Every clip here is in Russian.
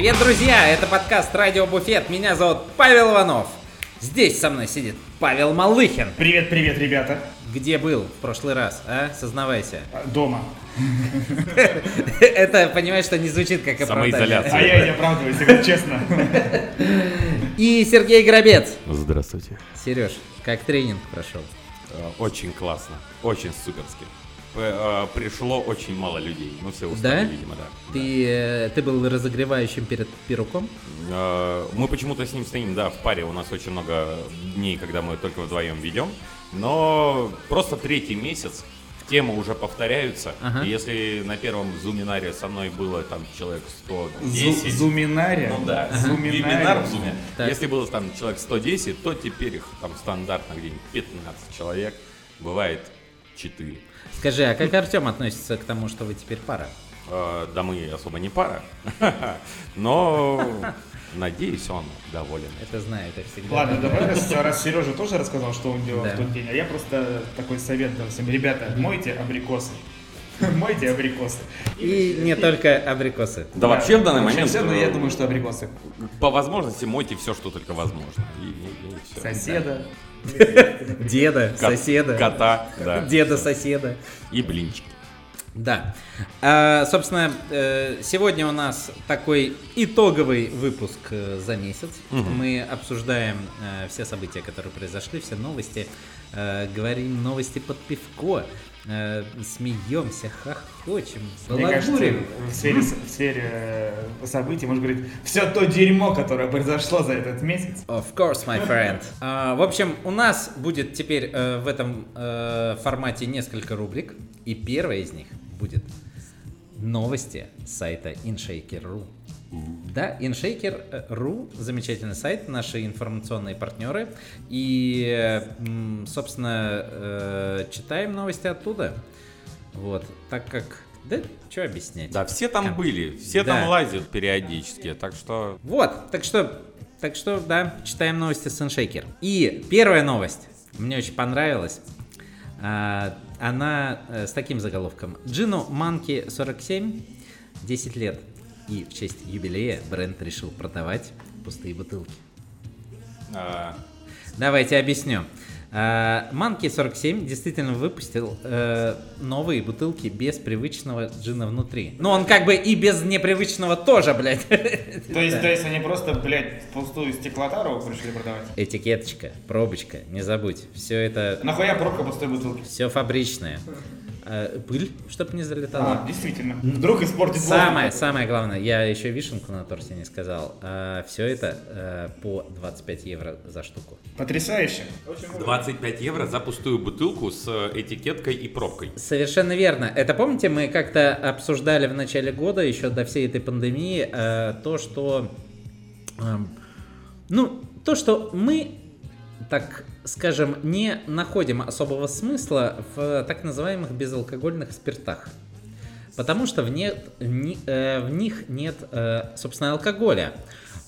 Привет, друзья! Это подкаст Радио Буфет. Меня зовут Павел Иванов. Здесь со мной сидит Павел Малыхин. Привет, привет, ребята. Где был в прошлый раз, а? Сознавайся. А, Дома. Это, понимаешь, что не звучит как Самоизоляция. А оправдание. я не оправдываюсь, если честно. И Сергей Грабец. Здравствуйте. Сереж, как тренинг прошел? Э, Очень классно, очень суперски. Э, Пришло очень мало людей, ну все устали, Да? видимо, да. Ты, э, ты был разогревающим перед пируком? Э, Мы почему-то с ним стоим, да, в паре у нас очень много дней, когда мы только вдвоем ведем, но просто третий месяц темы уже повторяются. Ага. И если на первом зуминаре со мной было там человек 110, Зу- Зуминария. Ну да, Зуминария. вебинар в зуме. Так. Если было там человек 110, то теперь их там стандартно где-нибудь 15 человек, бывает 4. Скажи, а как Артем относится к тому, что вы теперь пара? Э, Да мы особо не пара, но надеюсь, он доволен. Это знаю, это всегда. Ладно, давай, раз, Сережа тоже рассказал, что он делал Да. в тот день, а я просто такой совет дал всем. Ребята, мойте абрикосы. Мойте абрикосы. И не только абрикосы. Да вообще в данный момент всё, но э, я думаю, что абрикосы. по возможности мойте все, что только возможно. И-. Соседа. Деда, соседа. Кота, да. Деда, соседа. И блинчики. Да. А, собственно, э, сегодня у нас такой итоговый выпуск э, за месяц. Мы обсуждаем э, все события, которые произошли, все новости. Говорим новости под пивко. Э, Смеемся, хохочем, балагурим. в сфере, в сфере э, событий можно говорить все то дерьмо, которое произошло за этот месяц. Of course, my friend. А, в общем, у нас будет теперь э, в этом э, формате несколько рубрик. И первая из них будет новости сайта InShaker.ru. Да, InShaker.ru замечательный сайт, наши информационные партнеры. И, э, собственно, э, читаем новости оттуда. Вот, так как... Да, что объяснять? Да, все там были, все Да. там лазят периодически, так что Вот, так что, так что, да, читаем новости с InShaker. И первая новость, мне очень понравилась. А, Она э, с таким заголовком. Джину Манки 47, 10 лет. И в честь юбилея бренд решил продавать пустые бутылки. э, Давайте объясню. Манки 47 действительно выпустил э, новые бутылки без привычного джина внутри. Ну, он как бы и без непривычного тоже, блядь. То есть, то есть они просто, блядь, пустую стеклотару пришли продавать? Этикеточка, пробочка, не забудь. Все это, Нахуя пробка пустой бутылки? все фабричное. А, пыль, чтоб не залетала. А, действительно. Вдруг испортит Самое, самое главное, я еще вишенку на торте не сказал. все это э, по 25 евро за штуку. Потрясающе. 25 евро за пустую бутылку с э, этикеткой и пробкой. Совершенно верно. Это помните, мы как-то обсуждали в начале года, еще до всей этой пандемии, э, то, что... эм, ну, то, что мы, так скажем, не находим особого смысла в так называемых безалкогольных спиртах. Потому что в, нет, ни- э, в них нет, э, собственно, алкоголя.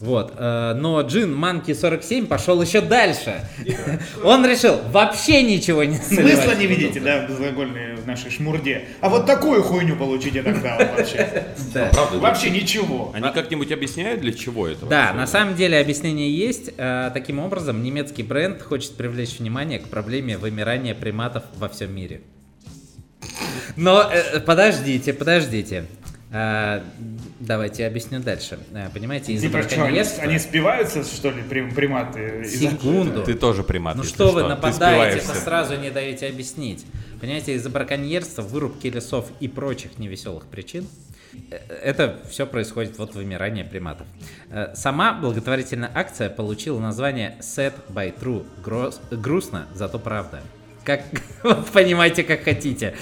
Вот. э, но джин Манки 47 пошел еще дальше. Он решил вообще ничего не Смысла не видите, да, в безалкогольной в нашей шмурде. А вот такую хуйню получите тогда вообще. Правда? Вообще ничего. Они как-нибудь объясняют, для чего это? Да, на самом деле объяснение есть. Э, Таким образом, немецкий бренд хочет привлечь внимание к проблеме вымирания приматов во всем мире. Но э, подождите, подождите. Э, Давайте я объясню дальше. Э, Понимаете, из-за Типа что, они, браконьерства... они спиваются, что ли, прим- приматы? Секунду. Ты тоже примат. Ну что вы Ты нападаете, но сразу не даете объяснить. Понимаете, из-за браконьерства, вырубки лесов и прочих невеселых причин э, это все происходит вот вымирание приматов. Э, Сама благотворительная акция получила название Sad by True. Гроз- грустно, зато правда. Как понимаете, как хотите.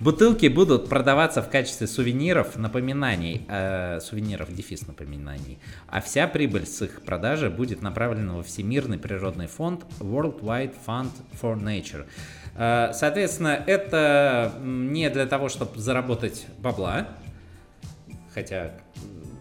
Бутылки будут продаваться в качестве сувениров, напоминаний, э, сувениров дефис напоминаний, а вся прибыль с их продажи будет направлена во Всемирный природный фонд World Wide Fund for Nature. Э, соответственно, это не для того, чтобы заработать бабла, хотя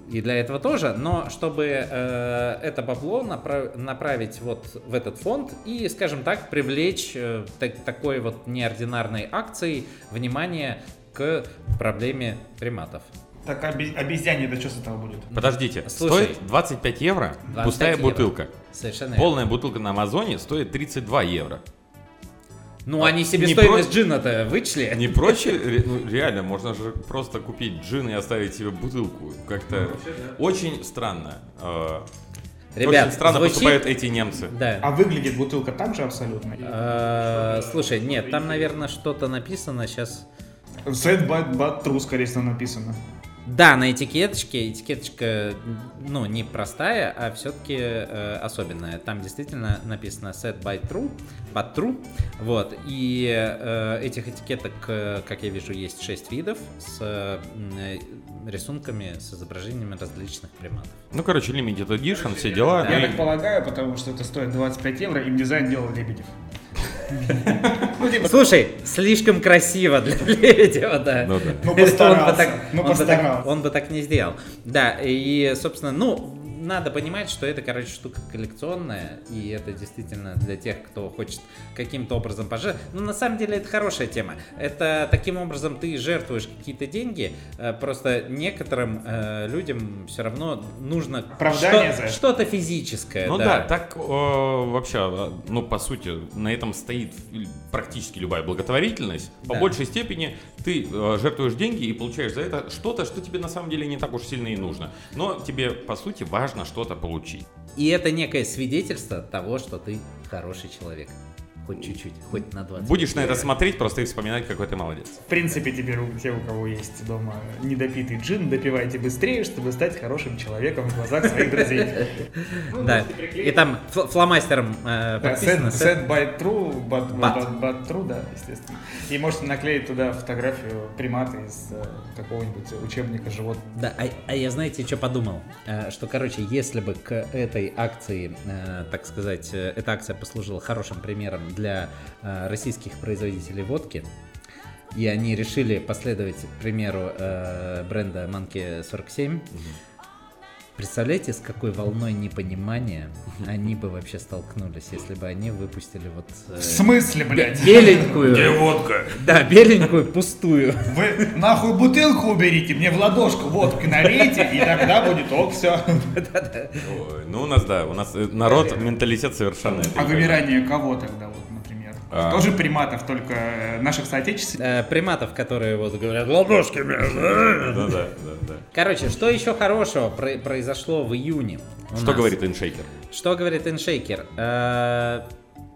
и для этого тоже, но чтобы э, это бабло направ- направить вот в этот фонд и, скажем так, привлечь э, так- такой вот неординарной акцией внимание к проблеме приматов. Так оби- обезьяне это что с этого будет? Подождите, Слушай. стоит 25 евро 25 пустая евро. бутылка. Совершенно верно. Полная бутылка на Амазоне стоит 32 евро. Ну, они себе Не стоимость про- джина-то вычли. Не проще, ну, реально, можно же просто купить джин и оставить себе бутылку. Как-то очень странно. э, Ребят, очень странно звучит- поступают эти немцы. Да. А выглядит бутылка так же абсолютно? Э, Слушай, нет, там, наверное, что-то написано сейчас. Сет бат бат true, скорее всего, написано. Да, на этикеточке. Этикеточка, ну, не простая, а все-таки особенная. Там действительно написано set by true, but true. Вот. И э, этих этикеток, э, как я вижу, есть 6 видов с э, рисунками, с изображениями различных приматов. Ну, короче, limited edition, все дела. Я Ну, так и- полагаю, потому что это стоит 25 евро, им дизайн делал Лебедев. Типа, Слушай, слишком красиво для Лебедева, да. Ну да. Ну, Он бы постарался, так- ну, он бы так- постарался. Он бы так не сделал. Да, и, собственно, ну, надо понимать, что это, короче, штука коллекционная, и это действительно для тех, кто хочет каким-то образом пожертвовать. Ну, на самом деле, это хорошая тема. Это таким образом ты жертвуешь какие-то деньги, э, просто некоторым э, людям все равно нужно Оправдание что- за что-то физическое. Ну да, так э, вообще, э, ну по сути, на этом стоит практически любая благотворительность. По Да. большей степени ты э, жертвуешь деньги и получаешь за это что-то, что тебе на самом деле не так уж сильно и нужно. Но тебе, по сути, важно что-то получить. И это некое свидетельство того, что ты хороший человек. Хоть чуть-чуть, хоть на 20. Будешь на это смотреть просто и вспоминать, какой ты молодец. В принципе, теперь у те, у кого есть дома недопитый джин, допивайте быстрее, чтобы стать хорошим человеком в глазах своих друзей. Да. И там фл- фломастером э, Да, подписано. Set, by true, but, true, да, естественно. И можете наклеить туда фотографию примата из э, какого-нибудь учебника животных. Да, а, а я знаете, что подумал? Э, Что, короче, если бы к этой акции, так сказать, эта акция послужила хорошим примером для э, российских производителей водки, и они решили последовать примеру э, бренда Monkey 47, представляете, с какой волной непонимания они бы вообще столкнулись, если бы они выпустили вот э, В смысле, блядь? беленькую, водка? да, беленькую пустую. Вы нахуй бутылку уберите, мне в ладошку водки налейте, и тогда будет ок, все. Ой, ну у нас, да, у нас э, народ, менталитет совершенно... А вымирание кого тогда? А. Тоже приматов, только э, наших соотечественников? Э, приматов, которые вот говорят, ладошки понимает. Ну да, да, да. Короче, что еще хорошего про- произошло в июне? Что нас? говорит иншейкер? Что говорит Иншейкер? Э,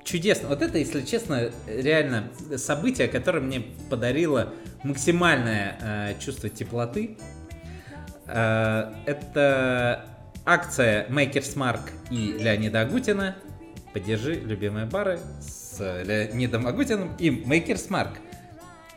Чудесно. Вот это, если честно, реально событие, которое мне подарило максимальное э, чувство теплоты. Э, это акция Makers Mark и Леонида Агутина. Поддержи любимые бары с Леонидом Агутиным и Makers Mark.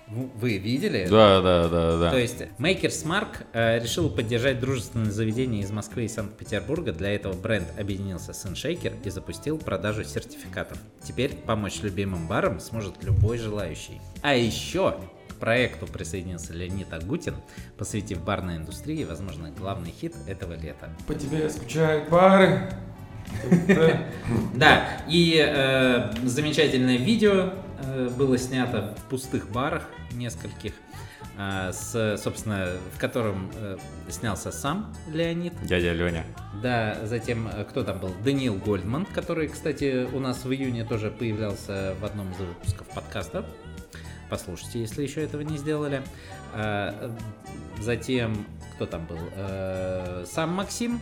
Вы- Вы видели? Да, да, да, да. То есть Makers Mark э, решил поддержать дружественное заведение из Москвы и Санкт-Петербурга. Для этого бренд объединился с InShaker и запустил продажу сертификатов. Теперь помочь любимым барам сможет любой желающий. А еще к проекту присоединился Леонид Агутин, посвятив барной индустрии, возможно, главный хит этого лета. По тебе скучают пары. Да, и э, замечательное видео э, было снято в пустых барах нескольких, э, с, собственно, в котором снялся сам Леонид. Дядя Леня. Да, затем, кто там был? Даниил Гольдман, который, кстати, у нас в июне тоже появлялся в одном из выпусков подкаста. Послушайте, если еще этого не сделали. Затем, кто там был? Сам Максим,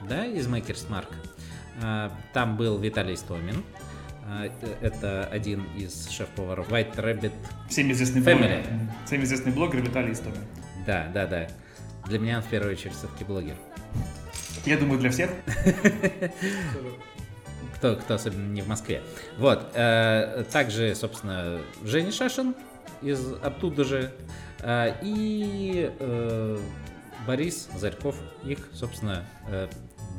да, из Makers Mark. А, Там был Виталий Стомин. Э, Это один из шеф-поваров White Rabbit. Всем известный Family. блогер. Всем известный блогер Виталий Истомин. Да, да, да. Для меня он в первую очередь все-таки блогер. Я думаю, для всех. кто, кто особенно не в Москве. Вот. э, также, собственно, Женя Шашин из оттуда же. э, и э, Борис Зарьков, их, собственно, э,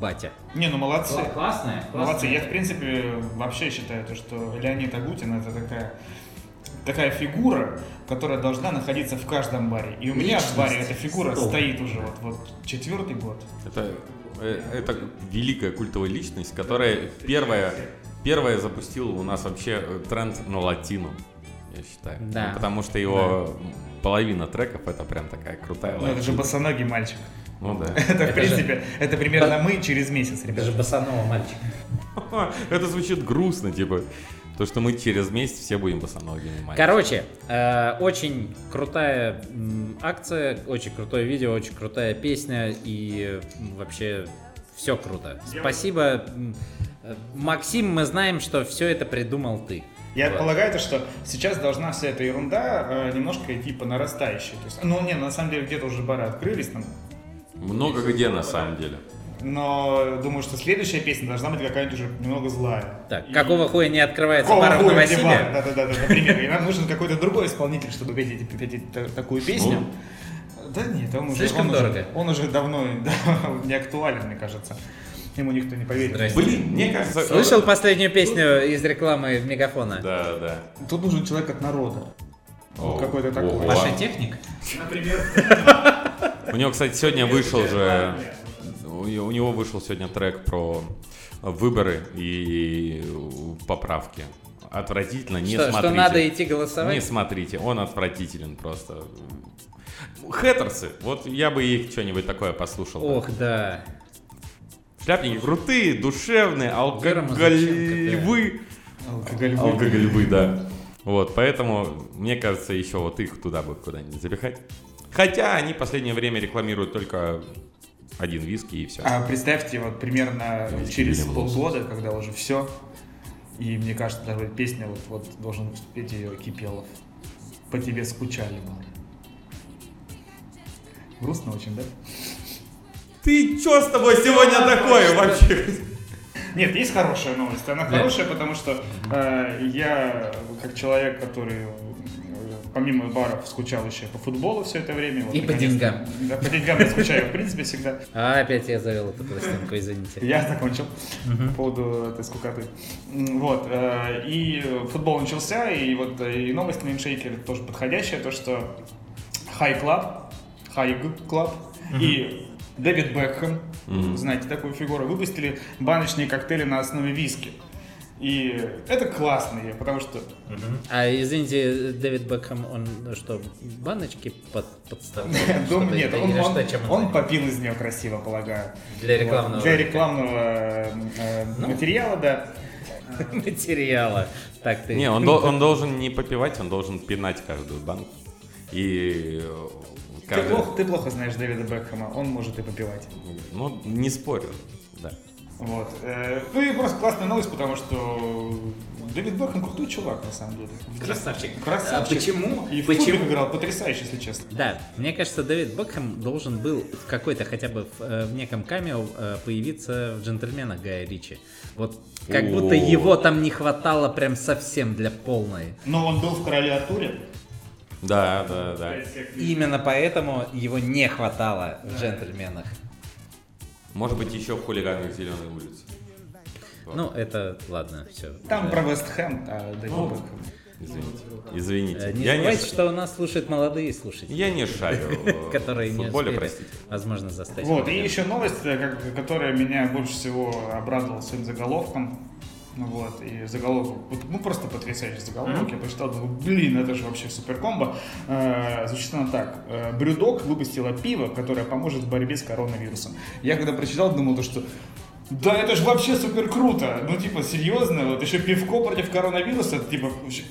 батя. Не, ну молодцы. Классная, Молодцы. Я, в принципе, вообще считаю, то, что Леонид Агутин это такая такая фигура, которая должна находиться в каждом баре. И у меня в баре эта фигура Стол. стоит уже вот, вот четвертый год. Это, э, это великая культовая личность, которая первая, первая запустила у нас вообще тренд на латину, я считаю. Да. Ну, потому что его половина треков это прям такая крутая Ну, это же босоногий мальчик. Ну да. Это, в Это принципе, это примерно мы через месяц, Это ребята. же босанова мальчик. Это звучит грустно, типа. То, что мы через месяц все будем босоногими. мальчики. Короче, э, очень крутая м, акция, очень крутое видео, очень крутая песня и м, вообще все круто. Спасибо. э, Максим, мы знаем, что все это придумал ты. Я Вот. полагаю, то, что сейчас должна вся эта ерунда э, немножко идти по нарастающей. То есть, ну, не, на самом деле где-то уже бары открылись там. Много где на самом деле. Но думаю, что следующая песня должна быть какая-нибудь уже немного злая. Так, И- какого хуя не открывается Какого бар в Новосибе? эти бары? Да-да-да, например. И нам нужен какой-то другой исполнитель, чтобы петь, петь та- такую песню. Да нет, он уже, Слишком он уже- дорого. он уже давно да, не актуален, мне кажется. Ему никто не поверит. Здрасте. Блин, мне кажется... Слышал последнюю песню из рекламы в Мегафона? Да, да. Тут нужен человек от народа. Вот О, какой-то такой. Паша Техник? У него, кстати, сегодня вышел же... У него вышел сегодня трек про выборы и поправки. Отвратительно, не Что, смотрите. что надо идти голосовать? Не смотрите, он отвратителен просто. Хэттерсы, вот я бы их что-нибудь такое послушал. Ох, да. Шляпники крутые, душевные, алкогольвы. Алкоголь. Алкогольвы, да. Вот, поэтому, мне кажется, еще вот их туда бы куда-нибудь запихать. Хотя они в последнее время рекламируют только один виски и все. А представьте, вот примерно Давайте через полгода, когда уже все, и мне кажется, даже песня вот, вот должен выступить ее Кипелов. По тебе скучали, Бар. Грустно очень, да? Ты чё с тобой сегодня такое вообще? Нет, есть хорошая новость. Она Да. хорошая, потому что э, я, как человек, который помимо баров скучал еще по футболу все это время. вот И по деньгам. Да, по деньгам я скучаю, в принципе, всегда. А, опять я завел эту пластинку, извините. Я закончил по поводу этой скукоты. Вот. э, И футбол начался, и вот э, и новость на Иншейкере тоже подходящая, то что High Club, High Club и Дэвид Бекхэм, знаете такую фигуру, выпустили баночные коктейли на основе виски. И это классные, потому что А, извините, Дэвид Бекхэм, он ну, что, баночки под, подставлял? Дом Что-то нет, он, он- что, чем он попил из нее красиво, полагаю. Для Вот. рекламного Для рекламного э, э, Ну. материала, да. материала. Так ты. Не, он, он должен не попивать, он должен пинать каждую банку. И э, Ты плохо, ты плохо знаешь Дэвида Бекхэма, он может и попивать. Ну, не спорю, да. Вот. Э, Ну и просто классная новость, потому что Дэвид Бекхэм крутой чувак, на самом деле. Красавчик. Красавчик. А почему? И в Почему? футбол играл потрясающе, если честно. Да, мне кажется, Дэвид Бекхэм должен был в какой-то хотя бы в, э, в неком камео э, появиться в «Джентльменах» Гая Ричи. Вот как О. будто его там не хватало прям совсем для полной. Но он был в короле Артуре. Да, да, да. Именно поэтому его не хватало в «Джентльменах». Может быть, еще в хулиганах зеленой улицы. Ну, это ладно, все. Там про Вест Хэм, а Дэвид Ну. Извините. Извините. Э, Не я, забывайте, не, что у нас слушают молодые слушатели, я не шарю в которые не футболе, успели, простите. возможно, застать. Вот, и еще новость, э, которая меня больше всего обрадовала своим заголовком. Ну Вот, и заголовок, вот, ну просто потрясающий заголовок, я прочитал, думаю, блин, это же вообще супер комбо. Э, звучит она так, э, Брюдок выпустила пиво, которое поможет в борьбе с коронавирусом. Я когда прочитал, думал, то, что да, это же вообще супер круто. Ну, типа, серьезно, вот еще пивко против коронавируса, типа,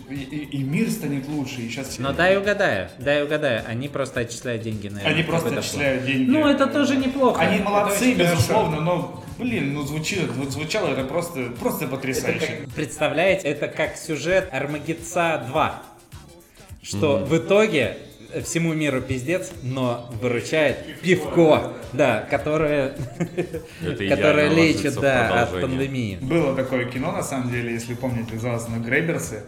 и, и- и мир станет лучше, и сейчас... Но дай угадаю, дай угадаю, они просто отчисляют деньги на Они просто отчисляют деньги. Ну, это тоже неплохо. Они молодцы, Это безусловно, но, блин, ну звучит, вот звучало это просто, просто Это потрясающе. как- представляете, это как сюжет Армагедца 2. Что в итоге всему миру пиздец, но выручает пивко, да, которое, которое лечит, да, от пандемии. Было такое кино, на самом деле, если помните, называлось оно «Грейберсы»,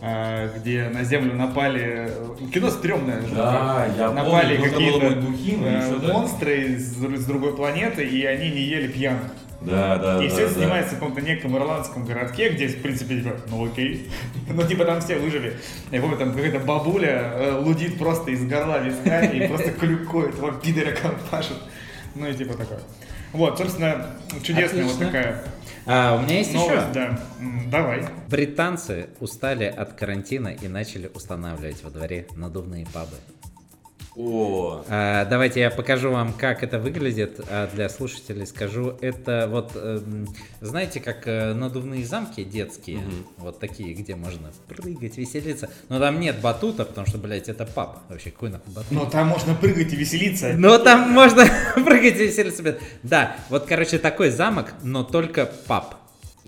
э, где на землю напали... Кино стрёмное. же. Да, я Напали какие-то э, да. монстры из, с другой планеты, и они не ели пьяных. Да, да, И да, все это да. снимается в каком-то неком ирландском городке, где, в принципе, типа, ну окей. Ну, типа, там все выжили. Я помню, там какая-то бабуля э, лудит просто из горла висками и просто клюкой этого пидора компашет. Ну, и типа такое. Вот, собственно, чудесная вот Отлично. такая А, у меня есть новость, еще. да. Давай. Британцы устали от карантина и начали устанавливать во дворе надувные пабы. О, А, Давайте я покажу вам, как это выглядит, а для слушателей скажу. Это вот, эм, знаете, как э, надувные замки детские, вот такие, где можно прыгать, веселиться. Но там нет батута, потому что, блядь, это пап. Вообще, какой нахуй батут? Но там можно прыгать и веселиться. Но там можно прыгать и веселиться. Да, вот, короче, такой замок, но только пап.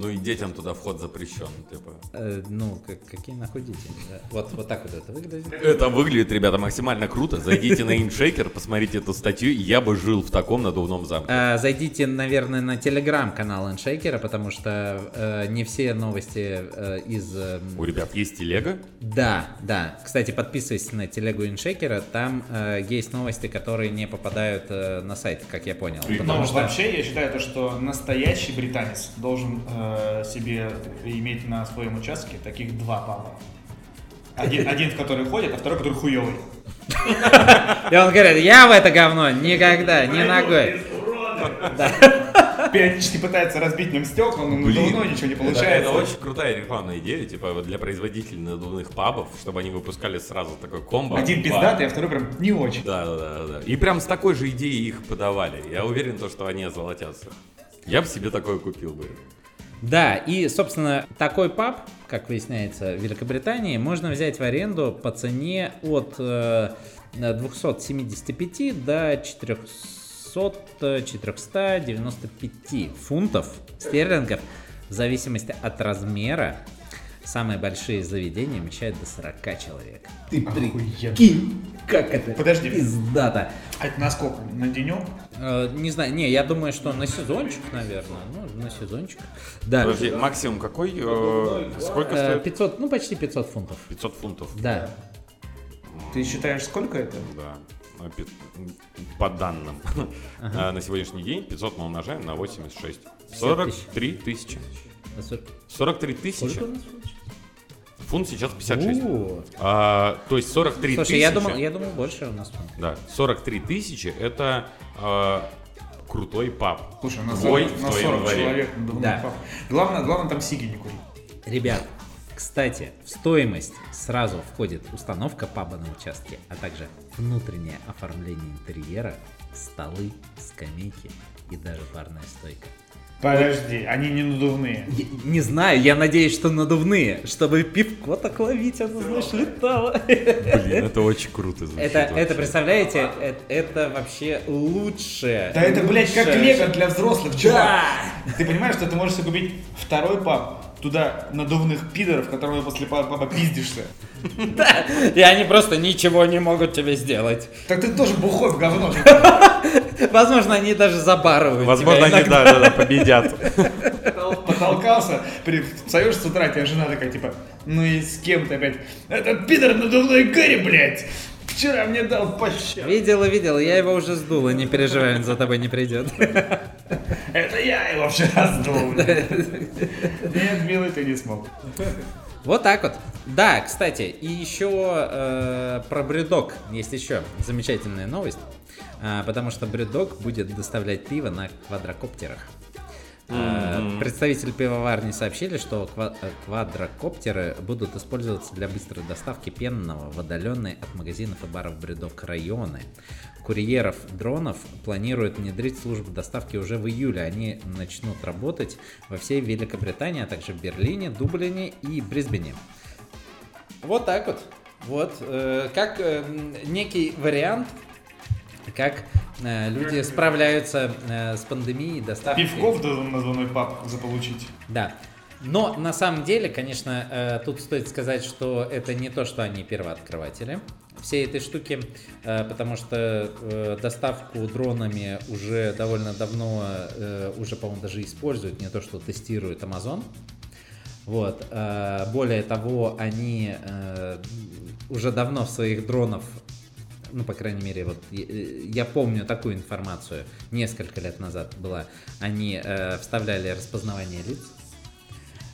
Ну и детям туда вход запрещен, типа. Э, ну, как- какие нахуй дети? Да. Вот, вот так вот это выглядит. Это выглядит, ребята, максимально круто. Зайдите на InShaker, посмотрите эту статью. Я бы жил в таком надувном замке. А, Зайдите, наверное, на телеграм-канал Эншейкера, потому что э, не все новости э, из... э, У ребят есть телега. Да, да. Кстати, подписывайтесь на телегу Иншейкера, там э, есть новости, которые не попадают э, на сайт, как я понял. И- Потому Но что... вообще я считаю, то, что настоящий британец должен э, себе иметь на своем участке таких два папа. Один, один, в который ходит, а второй, который хуёвый. И он говорит, я в это говно никогда, ни ногой. Периодически пытается разбить в нем стекла, но давно ничего не получается. это очень крутая рекламная идея, типа вот для производителей надувных пабов, чтобы они выпускали сразу такой комбо. Один пиздатый, а второй прям не очень. Да, да, да, да. И прям с такой же идеей их подавали. Я уверен, то, что они озолотятся. Я бы себе такое купил бы. Да, и, собственно, такой паб, как выясняется, в Великобритании можно взять в аренду по цене от э, 275 до 400, 495 фунтов стерлингов в зависимости от размера. Самые большие заведения вмещают до 40 человек. Ты прикинь, как это Подожди. пиздато. А это на сколько? На денек? Э, не знаю, не, я думаю, что на сезончик, наверное. Ну, на сезончик. Да. Подожди, максимум какой? э, сколько Э, стоит? 500, ну почти 500 фунтов. 500 фунтов. Да. Ты считаешь, сколько это? Да. Пи- По данным. А, На сегодняшний день 500 мы умножаем на 86. 43 тысячи. А сор- 43 тысячи. Фунт сейчас 56. О. А, то есть 43 Слушай, тысячи. я думал, я думал больше у нас. Да, 43 тысячи это а, крутой паб. Слушай, на Твой 40, в на твоем 40 дворе. человек надувной Да. пап. Главное, главное там сиги не курить. Ребят, кстати, в стоимость сразу входит установка паба на участке, а также внутреннее оформление интерьера, столы, скамейки и даже барная стойка. Подожди, они не надувные. Я не знаю, я надеюсь, что надувные, чтобы пивко так ловить, оно, знаешь, летало. Блин, это очень круто звучит. Это, это, вообще. представляете, это, это вообще лучшее. Да это, блядь, как лего для взрослых, чувак. Да! Ты понимаешь, что ты можешь себе купить второй паб, туда надувных пидоров, которого после па- паба пиздишься. Да. И они просто ничего не могут тебе сделать. Так ты тоже бухой в говно. Возможно, они даже забарывают Возможно, они иногда. да, да, да, победят. Потолкался, при- встаешь с утра, тебя жена такая, типа, ну и с кем ты опять? Это пидор надувной Гэри, блядь! Вчера мне дал пощад. Видела, видела, я его уже сдула, не переживай, он за тобой не придет. Это я его вчера сдул. блядь. Нет, милый, ты не смог. Вот так вот. Да, кстати, и еще э, про бредок есть еще замечательная новость, потому что бредок будет доставлять пиво на квадрокоптерах. Э, Представители пивоварни сообщили, что э, квадрокоптеры будут использоваться для быстрой доставки пенного в отдаленные от магазинов и баров бредок районы. Курьеров дронов планируют внедрить службу доставки уже в июле. Они начнут работать во всей Великобритании, а также в Берлине, Дублине и Брисбене. Вот так вот. Вот. э, как э, некий вариант, как э, люди справляются э, с пандемией, доставкой. Пивков надувной паб заполучить. Да. Но на самом деле, конечно, э, тут стоит сказать, что это не то, что они первооткрыватели всей этой штуки, э, потому что э, доставку дронами уже довольно давно, э, уже, по-моему, даже используют, не то, что тестирует Amazon. Вот. э, Более того, они э, уже давно в своих дронов, ну, по крайней мере, вот я- э, я помню такую информацию, несколько лет назад была, они э, вставляли распознавание лиц.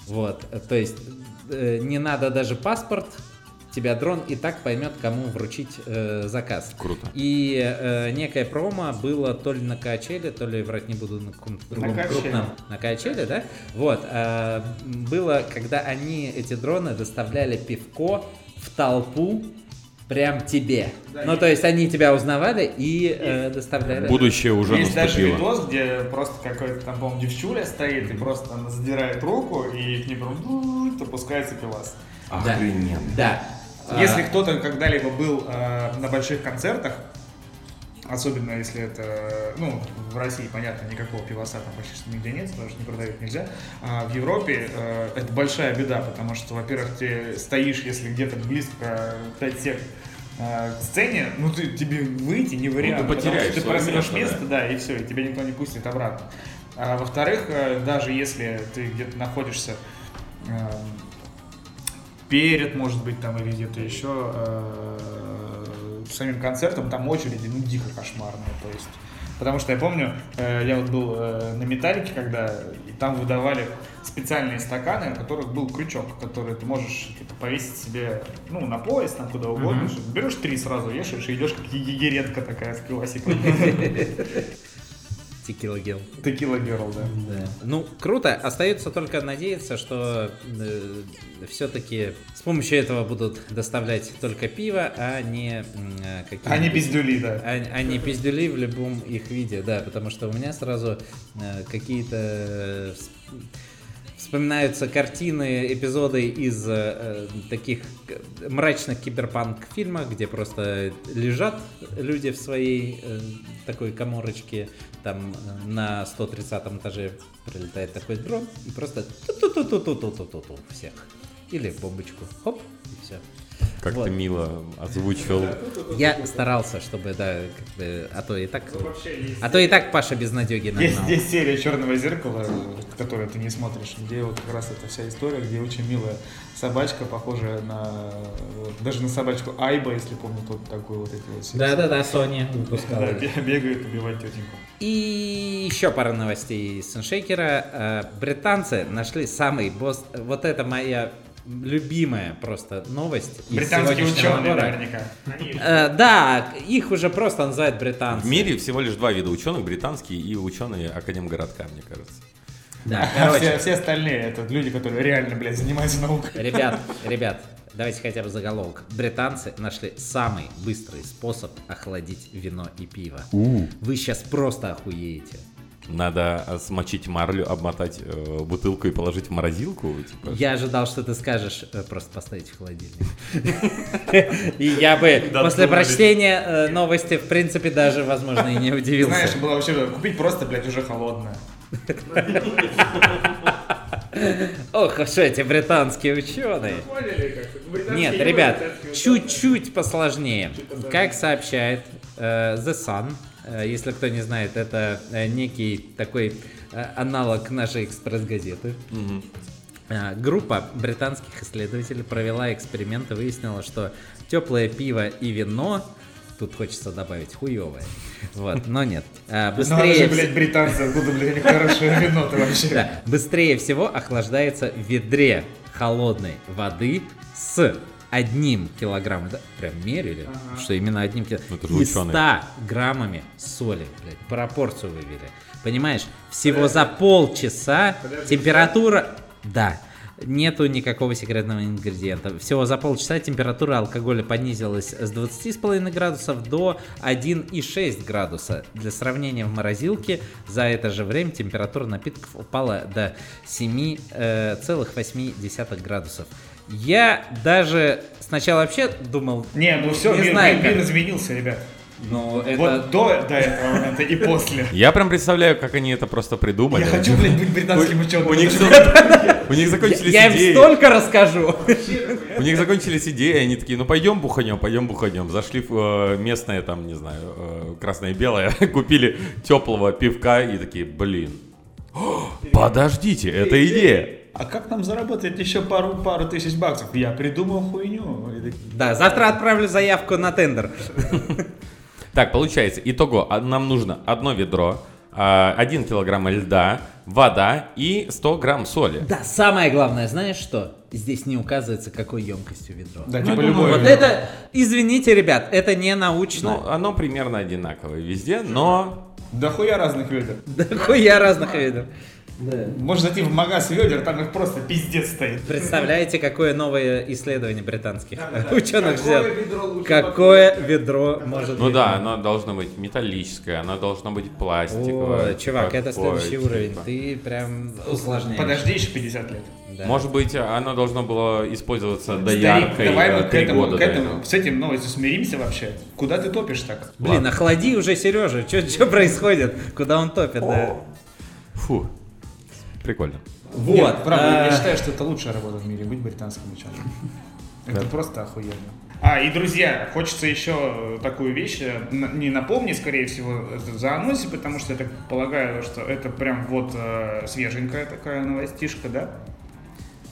Вот, то есть э, не надо даже паспорт, тебя дрон и так поймет, кому вручить э, заказ. Круто. И э, некое промо было то ли на Качеле, то ли врать не буду на каком-то другом Качеле. крупном на Качеле, да? Вот. э, было, когда они, эти дроны, доставляли пивко в толпу Прям тебе. Ну, то есть они тебя узнавали и э, доставляли. Будущее уже Есть даже наступило. видос, где просто какой-то там, по-моему, девчуля стоит и просто там задирает руку, и к ней прям ду- опускается пивас. Да. Охрененно. Да. Если А, кто-то когда-либо был э, на больших концертах, особенно если это, ну, в России, понятно, никакого пивоса там практически нигде нет, потому что не продают нельзя. А в Европе э, это большая беда, потому что, во-первых, ты стоишь, если где-то близко 5 сек э, к сцене, ну ты, тебе выйти не вариант. ты потому потеряешь что ты просрешь место, место, да, и все, и тебя никто не пустит обратно. А во-вторых, э, даже если ты где-то находишься э, перед, может быть, там или где-то еще э, самим концертом, там очереди, ну, дико кошмарные, то есть. Потому что я помню, э, я вот был э, на металлике, когда и там выдавали специальные стаканы, у которых был крючок, который ты можешь типа, повесить себе, ну, на пояс, там куда угодно. Берешь три сразу, вешаешь и идешь как егеренка такая с пивасиком. Текила гел. Текила Герл, да. Да. Ну, круто. Остается только надеяться, что все-таки с помощью этого будут доставлять только пиво, а не э, какие-то... Они пиздюли, да. А, а не пиздюли в любом их виде, да, потому что у меня сразу э, какие-то э, вс- вспоминаются картины, эпизоды из э, таких к- мрачных киберпанк фильмах, где просто лежат люди в своей э, такой коморочке, там э, на 130 этаже прилетает такой дрон и просто ту-ту-ту-ту-ту-ту-ту-ту всех. Или бомбочку. Хоп, и все. Как Вот. ты мило озвучил. Я старался, чтобы, да, как бы, а то и так, а то и так Паша безнадеги Есть, нагнал. есть серия Черного зеркала, которую ты не смотришь, где вот как раз эта вся история, где очень милая собачка, похожая на даже на собачку Айба, если помню, тот такой вот эти вот. Да-да-да, Sony выпускала. Да, бе- бегает убивать тетеньку. И еще пара новостей из Сеншейкера. Э, Британцы нашли самый босс... Вот это моя любимая просто новость. Британские ученые набора. наверняка. Э, да, их уже просто называют британцы. В мире всего лишь два вида ученых, британские и ученые Академгородка, мне кажется. Да, А все, все остальные это люди, которые реально, блядь, занимаются наукой. ребят, ребят, давайте хотя бы заголовок. Британцы нашли самый быстрый способ охладить вино и пиво. Вы сейчас просто охуеете. Надо э, смочить марлю, обмотать э, бутылку и положить в морозилку. Типа. Я ожидал, что ты скажешь э, просто поставить в холодильник. И я бы после прочтения э, новости, в принципе, даже, возможно, и не удивился. Знаешь, было вообще купить просто, блядь, уже холодное. Ох, а что эти британские ученые. Нет, ребят, чуть-чуть посложнее. Как сообщает э, The Sun, э, если кто не знает, это э, некий такой аналог нашей экспресс-газеты. Группа британских исследователей провела эксперимент и выяснила, что теплое пиво и вино, тут хочется добавить хуевое, вот, но нет, э, Ну, быстрее, она же, блядь, британцы, откуда, блядь, хорошее вино-то вообще. да, быстрее всего охлаждается в ведре холодной воды с одним килограммом, да, прям мерили, что именно одним килограммом, Ну, и 100 ученые. граммами соли, блядь, пропорцию вывели. Понимаешь, всего за полчаса температура, да, нету никакого секретного ингредиента. Всего за полчаса температура алкоголя понизилась с 20,5 градусов до 1,6 градуса. Для сравнения, в морозилке за это же время температура напитков упала до 7,8 градусов. Я даже сначала вообще думал... Не, ну все, Не мир, знаю, мир как. изменился, ребят. Ну, это... Вот до, до этого момента и после. Я прям представляю, как они это просто придумали. Я хочу, блядь, быть британским ученым. У них, потому у них закончились Я им идеи. столько расскажу. У них закончились идеи, они такие, ну пойдем буханем, пойдем буханем. Зашли в э, местное там, не знаю, э, красное и белое, купили теплого пивка и такие, блин, подождите, это идея. А как нам заработать еще пару, пару тысяч баксов? Я придумал хуйню. Да, завтра отправлю заявку на тендер. Так, получается, итого, а, нам нужно одно ведро, а, один килограмм льда, вода и 100 грамм соли. Да, самое главное, знаешь что? Здесь не указывается, какой емкостью ведро. Да, Ну, типа я любое. Вот вино. это, извините, ребят, это не научно. Ну, оно примерно одинаковое везде, но Да хуя разных видов. Да хуя разных видов. Можно зайти в магаз ведер, там их просто пиздец стоит. Представляете, какое новое исследование британских ученых Какое ждет? ведро лучше Какое ведро может Ну быть? да, оно должно быть металлическое, оно должно быть пластиковое. О, чувак, это следующий уровень. типа. Ты прям усложняешь. Подожди еще 50 лет. Да. Может быть, оно должно было использоваться до Старик, яркой давай э, мы к этому, года к до этому, с этим новостью смиримся вообще. Куда ты топишь так? Блин, охлади уже Сережа. Что происходит? Куда он топит? да? Фу, прикольно. Вот. Нет, правда, а, я считаю, что это лучшая работа в мире, быть британским ученым. Это просто охуенно. А, и, друзья, хочется еще такую вещь, э, не напомнить, скорее всего, это заанонсить, потому что я так полагаю, что это прям вот э, свеженькая такая новостишка, да?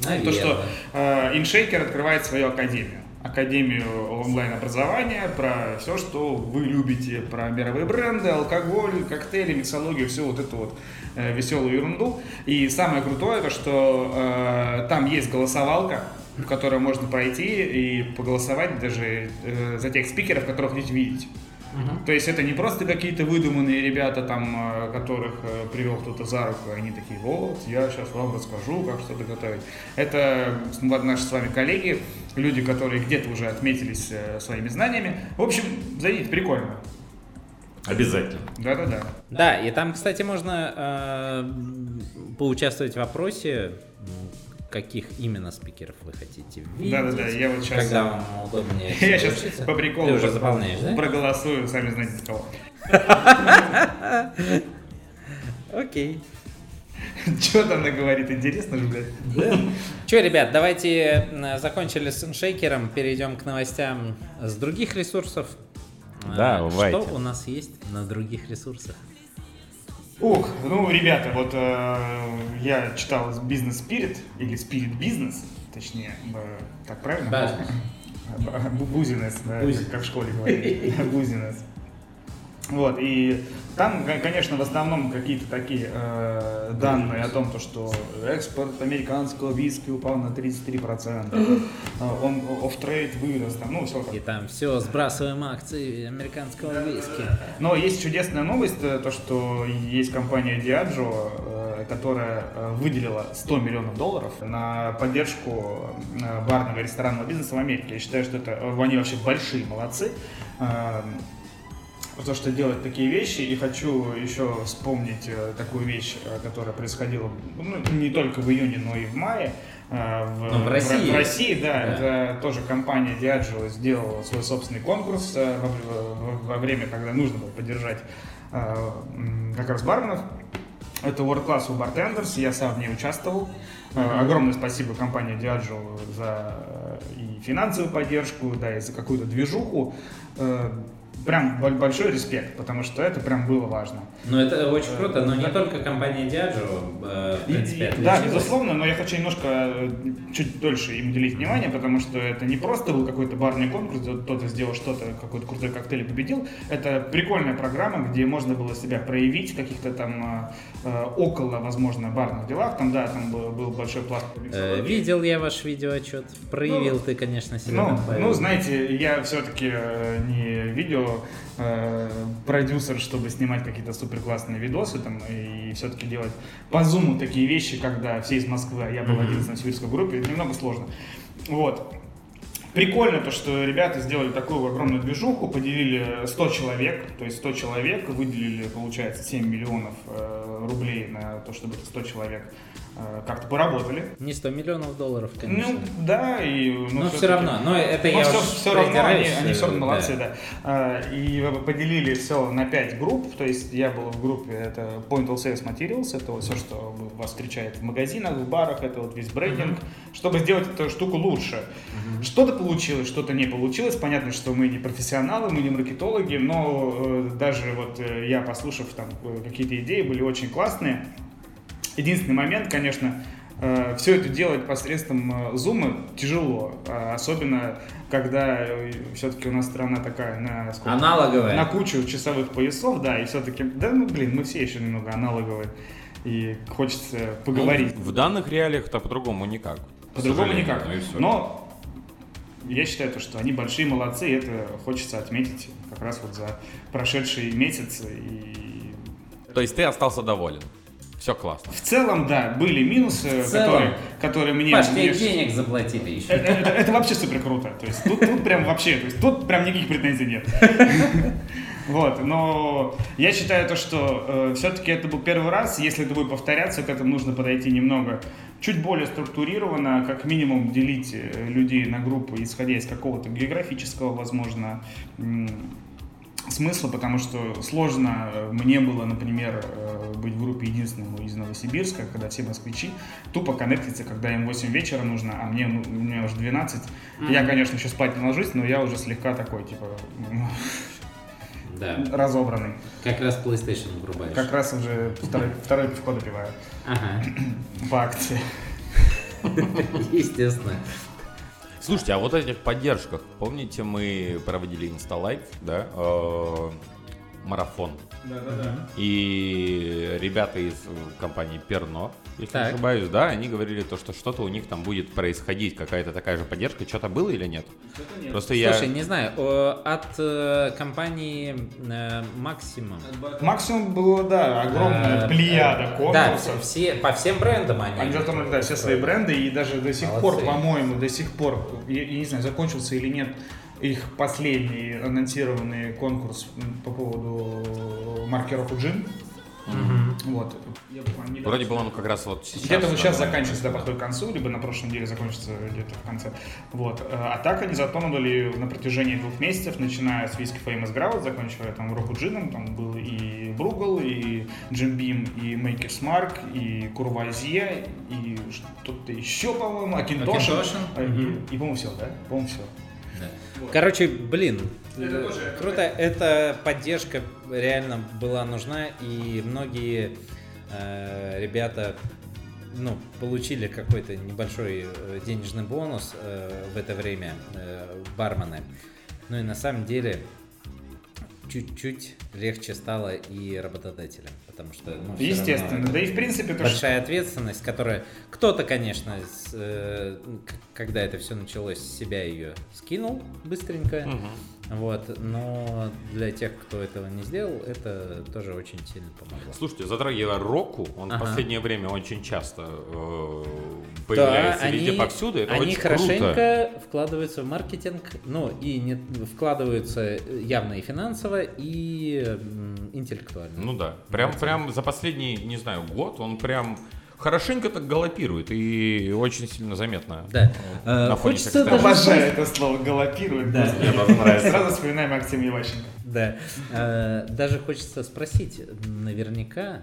То, что э, InShaker открывает свою академию. Академию онлайн-образования про все, что вы любите, про мировые бренды, алкоголь, коктейли, миксологию, всю вот эту вот э, веселую ерунду. И самое крутое, то, что э, там есть голосовалка, в которой можно пройти и поголосовать даже э, за тех спикеров, которых хотите видеть. То есть это не просто какие-то выдуманные ребята, там, э, которых э, привел кто-то за руку, и они такие, вот, я сейчас вам расскажу, как что-то готовить. Это наши с вами коллеги, люди, которые где-то уже отметились э, своими знаниями. В общем, зайдите, прикольно. Обязательно. Да-да-да. Да, и там, кстати, можно э, поучаствовать в вопросе, м, каких именно спикеров вы хотите видеть. Да-да-да, я вот сейчас... Когда вам удобнее. Я сейчас учиться. по приколу Ты уже заполняешь, да? проголосую, сами знаете за кого. Окей. Что там она говорит, интересно же, блядь. Че, ребят, давайте э, закончили с иншейкером, перейдем к новостям с других ресурсов. Э, Давайте. Что у нас есть на других ресурсах? Ух, ну, ребята, вот э, я читал бизнес Spirit или Spirit Business, точнее, э, так правильно? Да. Бу- Бузинес, да, как в школе говорили. Бузинес. Вот, и там, ко- конечно, в основном какие-то такие э, данные о том, то, что экспорт американского виски упал на 33%, э, он off-trade вырос, там, ну, все И там все, сбрасываем акции американского виски. но есть чудесная новость, э, то что есть компания Diageo, э, которая выделила 100 миллионов долларов на поддержку барного и ресторанного бизнеса в Америке. Я считаю, что это они вообще большие молодцы. За то, что делают такие вещи, и хочу еще вспомнить э, такую вещь, э, которая происходила ну, не только в июне, но и в мае. э, В, Ну, в России. в России, да, Да. это тоже компания Diageo сделала свой собственный конкурс во, во- время, когда нужно было поддержать как раз барменов. Это World Class у Bartenders, я сам в ней участвовал. Огромное спасибо компании Diageo за и финансовую поддержку, да, и за какую-то движуху. Э, Прям бо- большой респект, потому что это прям было важно. Ну, это очень круто, но не только компания Diageo, э, в принципе, и- да, отличилась. безусловно, но я хочу немножко э, чуть дольше им уделить внимание, потому что это не просто был какой-то барный конкурс, где кто-то сделал что-то, какой-то крутой коктейль и победил. Это прикольная программа, где можно было себя проявить в каких-то там э, э, около, возможно, барных делах. Там, да, там был, был большой пласт. Э, видел я ваш видеоотчет, проявил ты, конечно, себя. Ну, ну, знаете, я все-таки не видео э, продюсер, чтобы снимать какие-то супер классные видосы там и все-таки делать по зуму такие вещи, когда все из Москвы, а я был один на сибирской группе, это немного сложно. Вот. Прикольно то, что ребята сделали такую огромную движуху, поделили 100 человек, то есть 100 человек, выделили, получается, 7 миллионов э, рублей на то, чтобы эти 100 человек как-то поработали. Не 100 миллионов долларов, конечно. Ну, да, и... но всё-таки- все равно, но это но я все, все равно они, они все равно э, молодцы, да. да. А, И поделили все на 5 групп, то есть я был в группе, это Point of Sales Materials, это вот все, что вас встречает в магазинах, в барах, это вот весь брендинг, чтобы сделать эту штуку лучше. Что-то получилось, что-то не получилось. Понятно, что мы не профессионалы, мы не маркетологи, но э, даже вот э, я, послушав там э, какие-то идеи, были очень классные. Единственный момент, конечно, все это делать посредством зума тяжело, а особенно когда все-таки у нас страна такая на, сколько? Аналоговая. на кучу часовых поясов, да, и все-таки, да, ну блин, мы все еще немного аналоговые, и хочется поговорить. В данных реалиях-то по-другому никак. По-другому никак. ну. Но я считаю, то, что они большие молодцы, и это хочется отметить как раз вот за прошедший месяц. И... То есть ты остался доволен? Все классно. В целом, да, были минусы, В целом. которые, которые мне... Паш, мне денег заплатили еще. Это, это- это вообще супер круто. То есть тут, тут прям вообще, то есть тут прям никаких претензий нет. Вот, но я считаю то, что все-таки это был первый раз, если это будет повторяться, к этому нужно подойти немного чуть более структурированно, как минимум делить э, людей на группы, исходя из какого-то географического, возможно, смысла, потому что сложно э, мне было, например, э, быть в группе единственному из Новосибирска, когда все москвичи тупо коннектятся, когда им 8 вечера нужно, а мне, ну, у меня уже 12. Я, конечно, еще спать не ложусь, но я уже слегка такой, типа, Да. разобранный. Как раз PlayStation врубаешь. Как раз уже второй, второй пивко допиваю Ага. по акции. Естественно. Слушайте, а вот этих поддержках, помните, мы проводили инсталайв, да, э, марафон. Да-да-да. И ребята из компании Перно, если Так. не ошибаюсь, да, они говорили то, что что-то у них там будет происходить, какая-то такая же поддержка. Что-то было или нет? Просто я... Слушай, не знаю, от э, компании э, Maximum. Максимум было, да, огромная э, плеяда э, Да, конкурсов. все, по всем брендам они. Они затронули, да, все свои бренды, и даже до сих пор, Молодцы. по-моему, до сих пор, я, я не знаю, закончился или нет их последний анонсированный конкурс по поводу маркеров Ujin. Мгм. Вот. Я недавно- Вроде бы он как раз вот сейчас... Где-то вот сейчас заканчивается, да, подходит к концу, либо на прошлой неделе закончится где-то в конце. Вот. Э, А так они затронули на протяжении двух месяцев, начиная с Whisky Famous Ground, заканчивая там Року Джином, там был и Бругл, и Jim Beam, и Maker's Mark, и Курвазье, и что-то еще, по-моему, Акинтошин. Акинтошин, Э, мгм. И, и, по-моему, все, да? По-моему, все. Да. Короче, блин, Это круто. Эта поддержка реально была нужна, и многие э, ребята ну, получили какой-то небольшой э, денежный бонус э, в это время э, бармены. Ну и на самом деле чуть-чуть легче стало и работодателям, потому что ну, Естественно. Да и, в принципе, то, что... большая ответственность, которая кто-то, конечно, с, э, когда это все началось, с себя ее скинул быстренько, Мгм. Вот, но для тех, кто этого не сделал, это тоже очень сильно помогло. Слушайте, затрагивая Року, он Ага. в последнее время очень часто э, Да, появляется они, везде повсюду. Это они очень хорошенько круто. вкладываются в маркетинг, ну и не вкладываются явно и финансово, и интеллектуально. Ну да. Прям, прям за последний, не знаю, год он прям хорошенько так галопирует и очень сильно заметно. Да. э, Э, на фоне хочется даже. Обожаю это слово «галопирует». Да. Мне нравится. Сразу вспоминаем Максима Иващенко. Да. Э, Даже хочется спросить, наверняка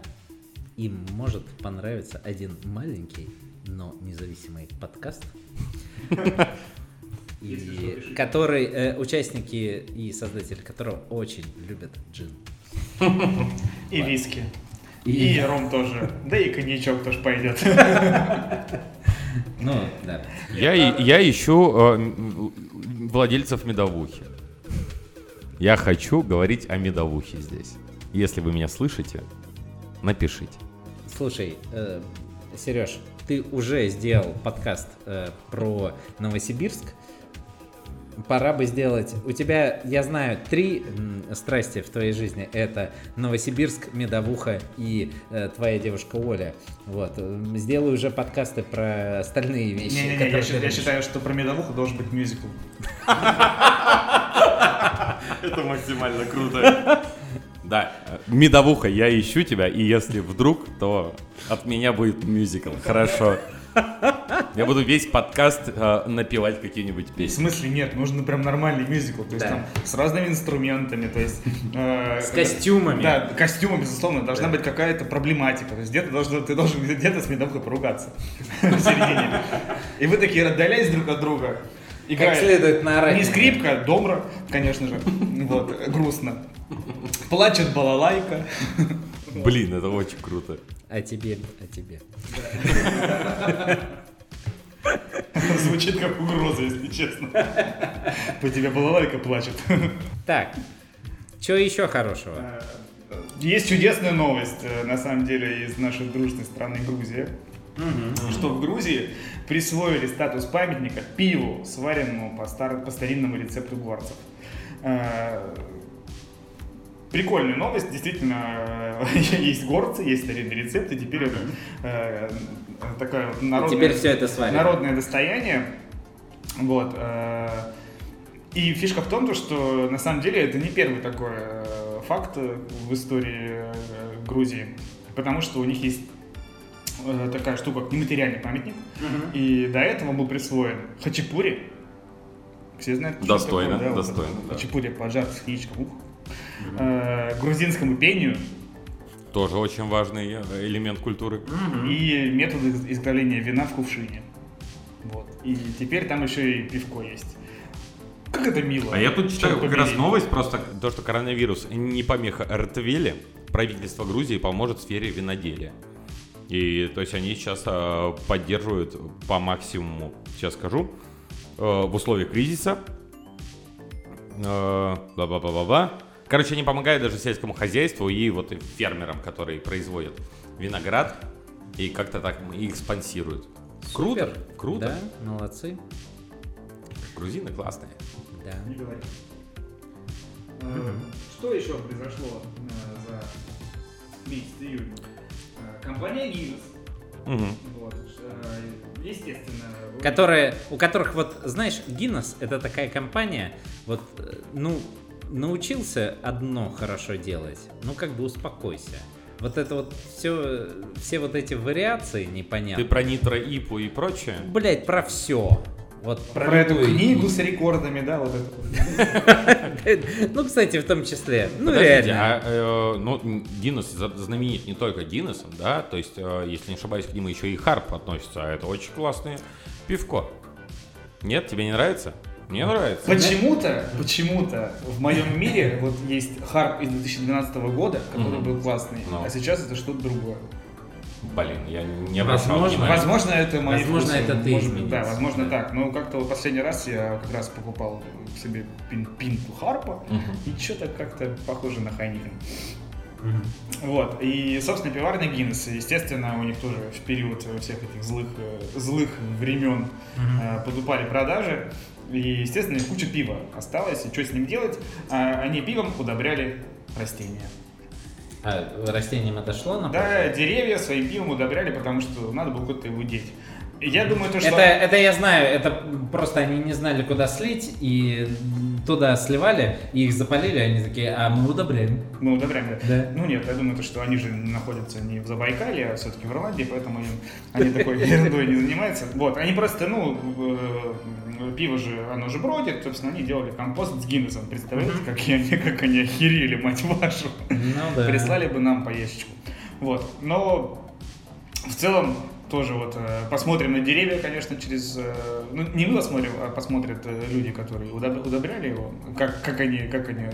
им может понравиться один маленький, но независимый подкаст, и который э, участники и создатели которого очень любят джин. И виски. И- И ром тоже. Да и коньячок тоже пойдет. Ну, да. Я, и- я ищу э, владельцев медовухи. Я хочу говорить о медовухе здесь. Если вы меня слышите, напишите. Слушай, Сереж, ты уже сделал подкаст э, про Новосибирск. Пора бы сделать. У тебя, я знаю, три страсти в твоей жизни. Это Новосибирск, медовуха и э, твоя девушка Оля. Вот. М, Сделай уже подкасты про остальные вещи. Не-не-не, которые я, ты считаю- я любишь. считаю, что про медовуху должен быть мюзикл. Это максимально круто. Да, э, медовуха, я ищу тебя, и если вдруг, то от меня будет мюзикл. Хорошо. Я буду весь подкаст э, напевать какие-нибудь В песни. смысле нет, нужно прям нормальный мюзикл, то есть Да. там с разными инструментами, то есть... э, С костюмами. Да, костюмы, безусловно, должна быть какая-то проблематика, то есть где-то должно, ты должен где-то с медовухой поругаться в середине. И вы такие отдаляясь друг от друга, Как играет следует наорать. не скрипка, домра, конечно же, вот, грустно. Плачет балалайка. Блин, это очень круто. А тебе, а тебе. Звучит как угроза, если честно. По тебе балалайка плачет. Так, что еще хорошего? Есть чудесная новость, э, на самом деле, из нашей дружной страны Грузия. Что в Грузии присвоили статус памятника пиву, сваренному по, стар- по старинному рецепту гварцев. Прикольная новость, действительно, есть горцы, есть старинные рецепты, теперь это э, такое вот народное, Теперь все это сварено. народное достояние. Вот. э, и фишка в том, то, что на самом деле это не первый такой э, факт в истории Грузии, потому что у них есть такая штука, как нематериальный памятник, и до этого был присвоен Хачапури. Все знают, что Достойно, такое, да, вот достойно, это да. Хачапури, поджар с яичком. Ух. Э, грузинскому пению Тоже очень важный э, элемент культуры. и методы из- изготовления вина в кувшине. Вот. И теперь там еще и пивко есть. Как это мило. А я тут читаю как раз новость просто, то, что коронавирус не помеха РТВЛе, правительство Грузии поможет в сфере виноделия. И то есть они сейчас э, поддерживают по максимуму, сейчас скажу, э, в условиях кризиса. Э, Ба-ба-ба-ба-ба. Короче, они помогают даже сельскому хозяйству и вот и фермерам, которые производят виноград и как-то так их спонсируют. Круто, Супер. круто. Да, молодцы. Грузины классные. Да. Не говори. Э, Что еще произошло э, за месяц июнь? Э, Компания Linux. Мгм. Вот. Естественно. Которые, у которых вот, знаешь, Guinness это такая компания, вот, ну, научился одно хорошо делать, ну как бы успокойся. Вот это вот все, все вот эти вариации Ты непонятные. про Нитро, Ипу и прочее? Блять, про все. Вот Про эту любую- книгу с рекордами, да, вот это. Ну, кстати, в том числе. Ну, реально. а, э, ну, Гиннес знаменит не только Гиннесом, да, то есть, э, если не ошибаюсь, к нему еще и Харп относится, а это очень классное пивко. Нет, тебе не нравится? Мне нравится. Почему-то, почему-то в моем мире вот есть Харп из 2012 года, который Мгм. был классный, Ну. а сейчас это что-то другое. Блин, я не обращал Возможно. внимания. Возможно, это мои Возможно, вкусы. это ты Может. Да, возможно так. Но как-то вот последний раз я как раз покупал себе пин- пинту Харпа, Мгм. и что-то как-то похоже на Хайникен. Вот, и, собственно, пиварня Гиннес, естественно, у них тоже в период всех этих злых, э, злых времен э, подупали продажи, и, естественно, куча пива осталось, и что с ним делать? А, Они пивом удобряли растения. А растениям это шло на Да, деревья своим пивом удобряли, потому что надо было куда-то его деть. Я думаю, то, что... Это, это я знаю, это просто они не знали, куда слить, и туда сливали, и их запалили, они такие, а мы удобряем. Мы удобряем, да. Да. Ну нет, я думаю, то, что они же находятся не в Забайкале, а все-таки в Ирландии, поэтому им, они такой ерундой не занимаются. Вот, они просто, ну, э, пиво же, оно же бродит, собственно, они делали компост с Гиннесом. Представляете, как они, как они охерели, мать вашу. Ну да. Прислали бы нам по ящичку. Вот, но в целом тоже вот э, посмотрим на деревья, конечно, через... э, ну, не мы посмотрим, а посмотрят э, люди, которые удоб- удобряли его, как, как они, как они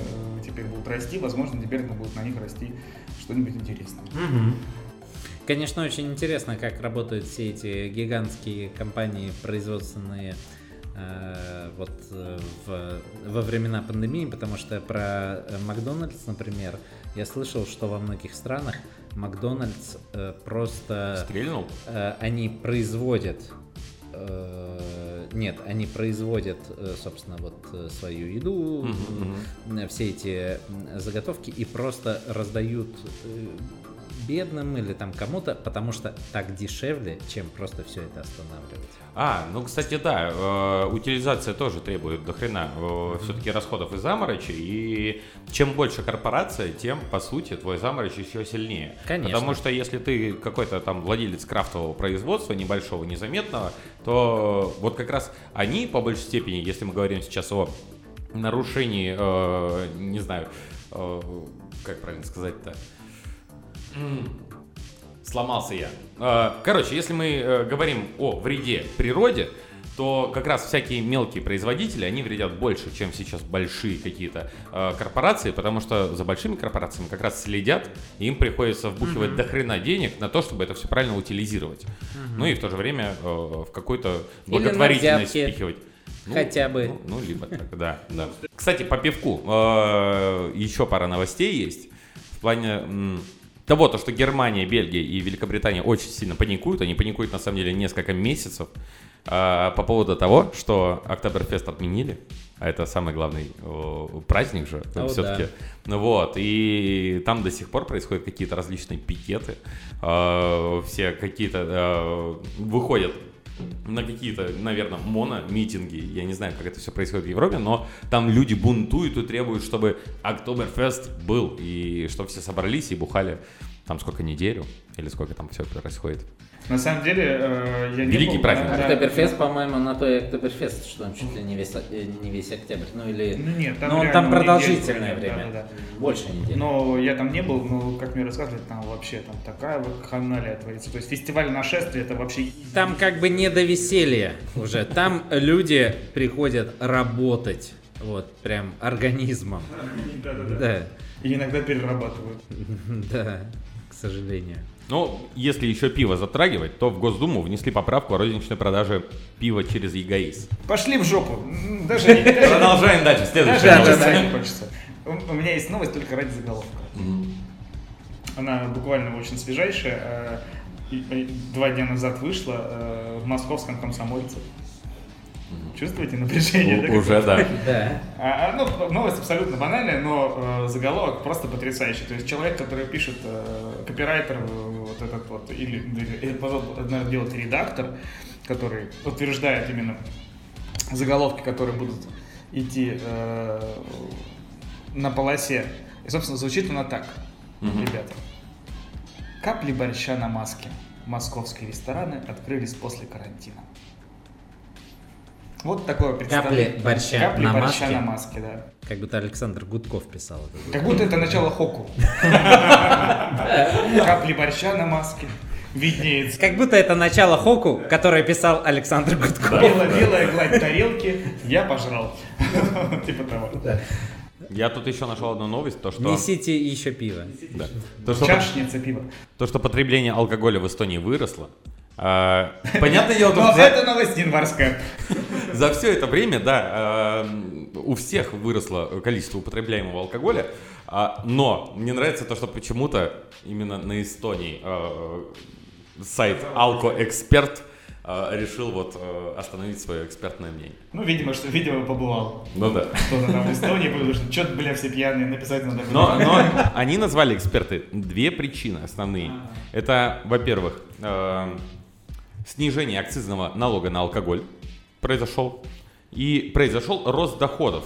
теперь будут расти. Возможно, теперь будет на них расти что-нибудь интересное. Конечно, очень интересно, как работают все эти гигантские компании производственные вот в- во времена пандемии, потому что про Макдональдс, например, я слышал, что во многих странах Макдональдс э, просто Стрельнул? э, они производят э, нет, они производят, э, собственно, вот э, свою еду, э, все эти заготовки и просто раздают э, бедным или там кому-то, потому что так дешевле, чем просто все это останавливать. А, ну, кстати, да, э, утилизация тоже требует до хрена все-таки расходов и заморочи, и чем больше корпорация, тем, по сути, твой заморочь еще сильнее. Конечно. Потому что если ты какой-то там владелец крафтового производства, небольшого, незаметного, то вот как раз они, по большей степени, если мы говорим сейчас о нарушении, э, не знаю, э, как правильно сказать-то, Сломался я. Э, Короче, если мы э, говорим о вреде природе, то как раз всякие мелкие производители, они вредят больше, чем сейчас большие какие-то э, корпорации, потому что за большими корпорациями как раз следят, и им приходится вбухивать до хрена денег на то, чтобы это все правильно утилизировать. Ну и в то же время э, в какую-то благотворительность впихивать. Ну, Хотя бы. Ну, ну, либо так, да, да. Кстати, по пивку э, еще пара новостей есть. В плане того, то, что Германия, Бельгия и Великобритания очень сильно паникуют, они паникуют на самом деле несколько месяцев а, по поводу того, что Октоберфест отменили, а это самый главный о, праздник же О, все-таки. Ну вот, и там до сих пор происходят какие-то различные пикеты, а, все какие-то а, выходят на какие-то, наверное, моно-митинги. Я не знаю, как это все происходит в Европе, но там люди бунтуют и требуют, чтобы Октоберфест был, и чтобы все собрались и бухали там сколько, неделю, или сколько там все происходит. На самом деле, э, я не Великий был праздник. на- Октоберфест, по-моему, на то и Октоберфест, что он чуть ли не весь, э, не весь октябрь. Ну или. Ну нет, там Но он реально там неделю продолжительное были, время. да-да-да. Больше недели. Но я там не был, но как мне рассказывали, там вообще там такая вакханалия творится. То есть фестиваль нашествия это вообще... Там как бы не до веселья уже. Там люди приходят работать. Вот, прям организмом. Да-да-да. Да, И иногда перерабатывают. да, к сожалению. Ну, если еще пиво затрагивать, то в Госдуму внесли поправку о розничной продаже пива через ЕГАИС. Пошли в жопу. Даже Продолжаем дальше. Следующая новость. У меня есть новость только ради заголовка. Она буквально очень свежайшая. э, Два дня назад вышла э, в московском комсомольце. Чувствуете напряжение? да, Уже, да. Да. А, а, ну, новость абсолютно банальная, но э, заголовок просто потрясающий. То есть человек, который пишет, э, копирайтер, э, вот этот вот, или, или, наверное, делает редактор, который утверждает именно заголовки, которые будут идти э, на полосе. И, собственно, звучит она так, ребята. Капли борща на маске. Московские рестораны открылись после карантина. Вот такое представление. Капли борща Капли на борща маске? на маске, да. Как будто Александр Гудков писал это. Как будто это начало хоку. Капли борща на маске. Виднеется. Как будто это начало Хоку, которое писал Александр Гудков. Белая, гладь тарелки, я пожрал. Типа того. Я тут еще нашел одну новость, то что, Несите еще пиво. да. то, что, Чашница пива. то, что потребление алкоголя в Эстонии выросло. А, понятное дело, Но это новость январская. за все это время, да, а, у всех выросло количество употребляемого алкоголя, а, но мне нравится то, что почему-то именно на Эстонии сайт Алкоэксперт решил вот остановить свое экспертное мнение. Ну, видимо, что, видимо, побывал. Ну да. Кто-то там в Эстонии был, что что-то, бля, все пьяные, написать надо. Но, но они назвали эксперты две причины основные. Это, во-первых, снижение акцизного налога на алкоголь произошел. И произошел рост доходов.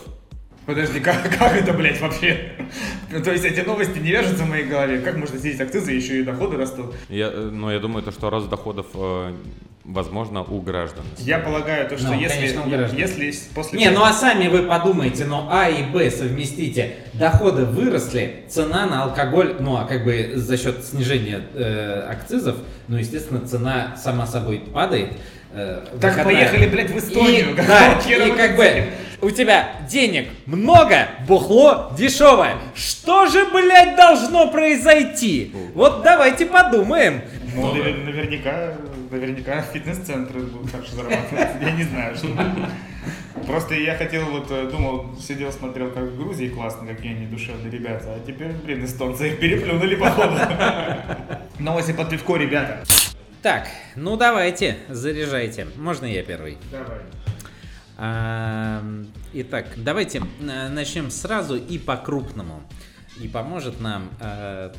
Подожди, как, как это, блядь, вообще? Ну, То есть эти новости не вяжутся в моей голове. Как можно снизить акцизы, еще и доходы растут? Я, э, но я думаю, то, что рост доходов э, возможно у граждан. Я полагаю, то, что Ну, если, конечно, у граждан. если после... Не, ну а сами вы подумайте, ну А и Б совместите. Доходы выросли, цена на алкоголь, ну а как бы за счет снижения э, акцизов, ну естественно цена сама собой падает. э, Так выходная. поехали, блядь, в Эстонию. И, да, и как бы у тебя денег много, бухло дешевое. Что же, блядь, должно произойти? Вот давайте подумаем. Ну, навер- наверняка, наверняка фитнес-центры будут же зарабатывать. Я не знаю, что. Просто я хотел, вот э, думал, сидел, смотрел, как в Грузии классно, какие они душевные ребята, а теперь, блин, эстонцы их переплюнули, походу. Новости под пивко, ребята. Так, ну давайте, заряжайте. Можно я первый? Давай. Итак, давайте э, начнем сразу и по-крупному. И поможет нам э,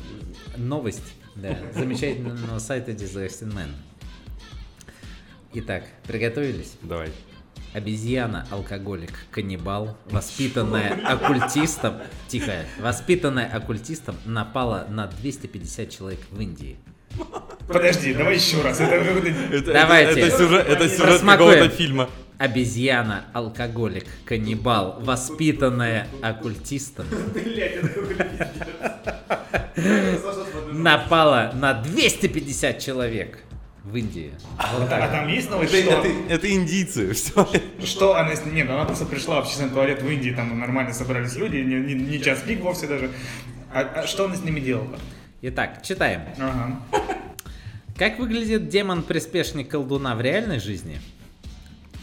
новость да, замечательного сайта Disgusting Man. Итак, приготовились? Давай. Обезьяна, алкоголик, каннибал, воспитанная оккультистом, тихо, воспитанная оккультистом, напала на 250 человек в Индии. Подожди, давай еще раз. Это какой-то... Давайте. Это, сюжет, это сюжет какого-то фильма. Обезьяна, алкоголик, каннибал, воспитанная оккультистом, напала на 250 человек в Индии. Вот А так. там есть новость, Это, что... это- это индийцы. Что? Что она... с- Нет, она просто пришла в общественный туалет в Индии, там нормально собрались люди, не, не- не час пик вовсе даже. А, а что она с ними делала? Итак, читаем. Ага. Как выглядит демон-приспешник колдуна в реальной жизни?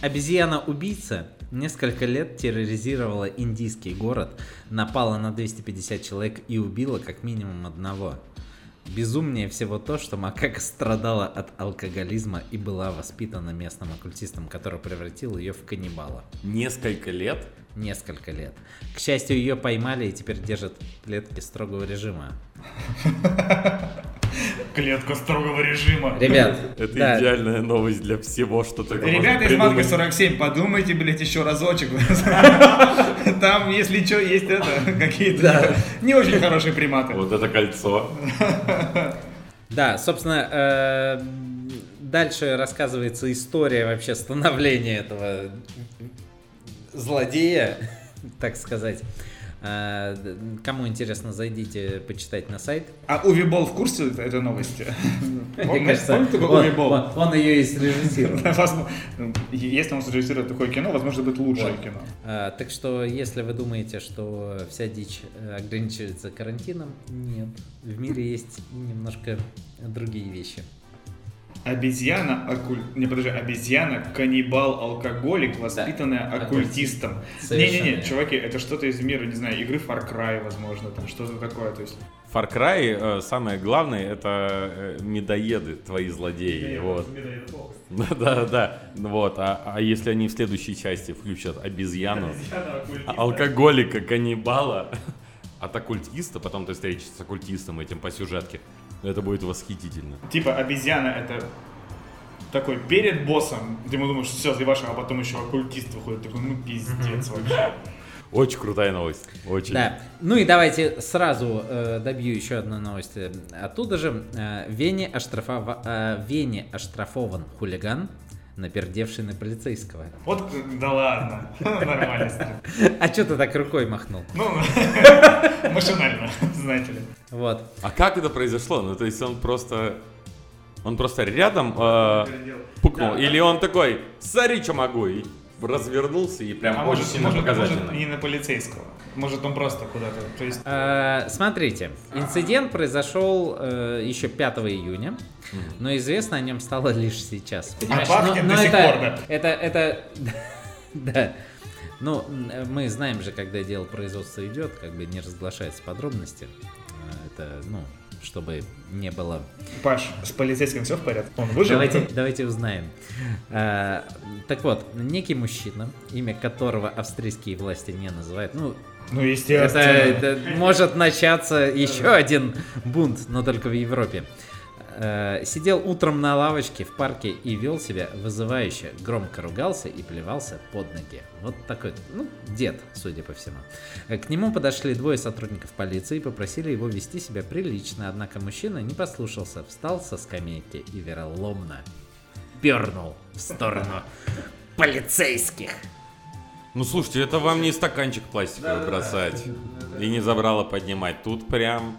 Обезьяна-убийца несколько лет терроризировала индийский город, напала на 250 человек и убила как минимум одного. Безумнее всего то, что макака страдала от алкоголизма и была воспитана местным оккультистом, который превратил ее в каннибала. Несколько лет? Несколько лет. К счастью, ее поймали и теперь держат в клетке строгого режима. Клетка строгого режима. Ребят, Это да, идеальная новость для всего, что только Ребята из Матки придумать. 47, подумайте, блядь, еще разочек. Там, если что, есть это, какие-то не очень хорошие приматы. Вот это кольцо. да, собственно, э, дальше рассказывается история вообще становления этого злодея, так сказать. Э, Кому интересно, зайдите почитать на сайт. А Уви Болл в курсе этой новости? Мне кажется, он, ее и срежиссировал. Если он срежиссирует такое кино, возможно, будет лучшее кино. А, так что, если вы думаете, что вся дичь э, ограничивается карантином, нет. В мире есть немножко другие вещи. Обезьяна, оккуль... не подожди, обезьяна, каннибал, алкоголик, воспитанная оккультистом. Совершенно Не-не-не, чуваки, это что-то из мира, не знаю, игры Far Cry, возможно, там что-то такое, то есть. Far Cry, э, самое главное, это э, медоеды, твои злодеи. Вот. Да, да, вот. А, а если они в следующей части включат обезьяну, алкоголика, каннибала, от оккультиста, потом ты встретишься с оккультистом этим по сюжетке, это будет восхитительно. Типа обезьяна это такой перед боссом, где мы думаем, что все, заебашим, а потом еще оккультист выходит, такой, ну пиздец вообще. Очень крутая новость. Очень. Да. Ну и давайте сразу э, добью еще одну новость. э, Оттуда же э, Вене, оштрафова- э, Вене оштрафован хулиган, напердевший на полицейского. Вот, да ладно, нормально. А что ты так рукой махнул? Ну, машинально, знаете ли. Вот. А как это произошло? Ну, то есть он просто... Он просто рядом э, пукнул? Или он такой, смотри, что могу, и развернулся и прям А очень может, сильно может, показательно. может, не на полицейского. Может, он просто куда-то. То есть. Э, Смотрите, инцидент произошел э, еще 5 июня, но известно о нем стало лишь сейчас. Понимаешь? пахнет Но- до но сих это, пор, да. Это, это, да. Ну, мы знаем же, когда дело производства идет, как бы не разглашаются подробности. Э, Это, ну, чтобы не было Паш, с полицейским все в порядке? Он выжил? Давайте, давайте узнаем. А, так вот, некий мужчина, имя которого австрийские власти не называют, ну, Ну, это, естественно. это может начаться еще один бунт, но только в Европе. Э, Сидел утром на лавочке в парке и вел себя вызывающе, громко ругался и плевался под ноги. Вот такой, ну, дед, судя по всему. Э, К нему подошли двое сотрудников полиции и попросили его вести себя прилично, однако мужчина не послушался, встал со скамейки и вероломно пернул в сторону полицейских. Ну, слушайте, это вам не стаканчик пластиковый бросать. И не забрало поднимать. Тут прям...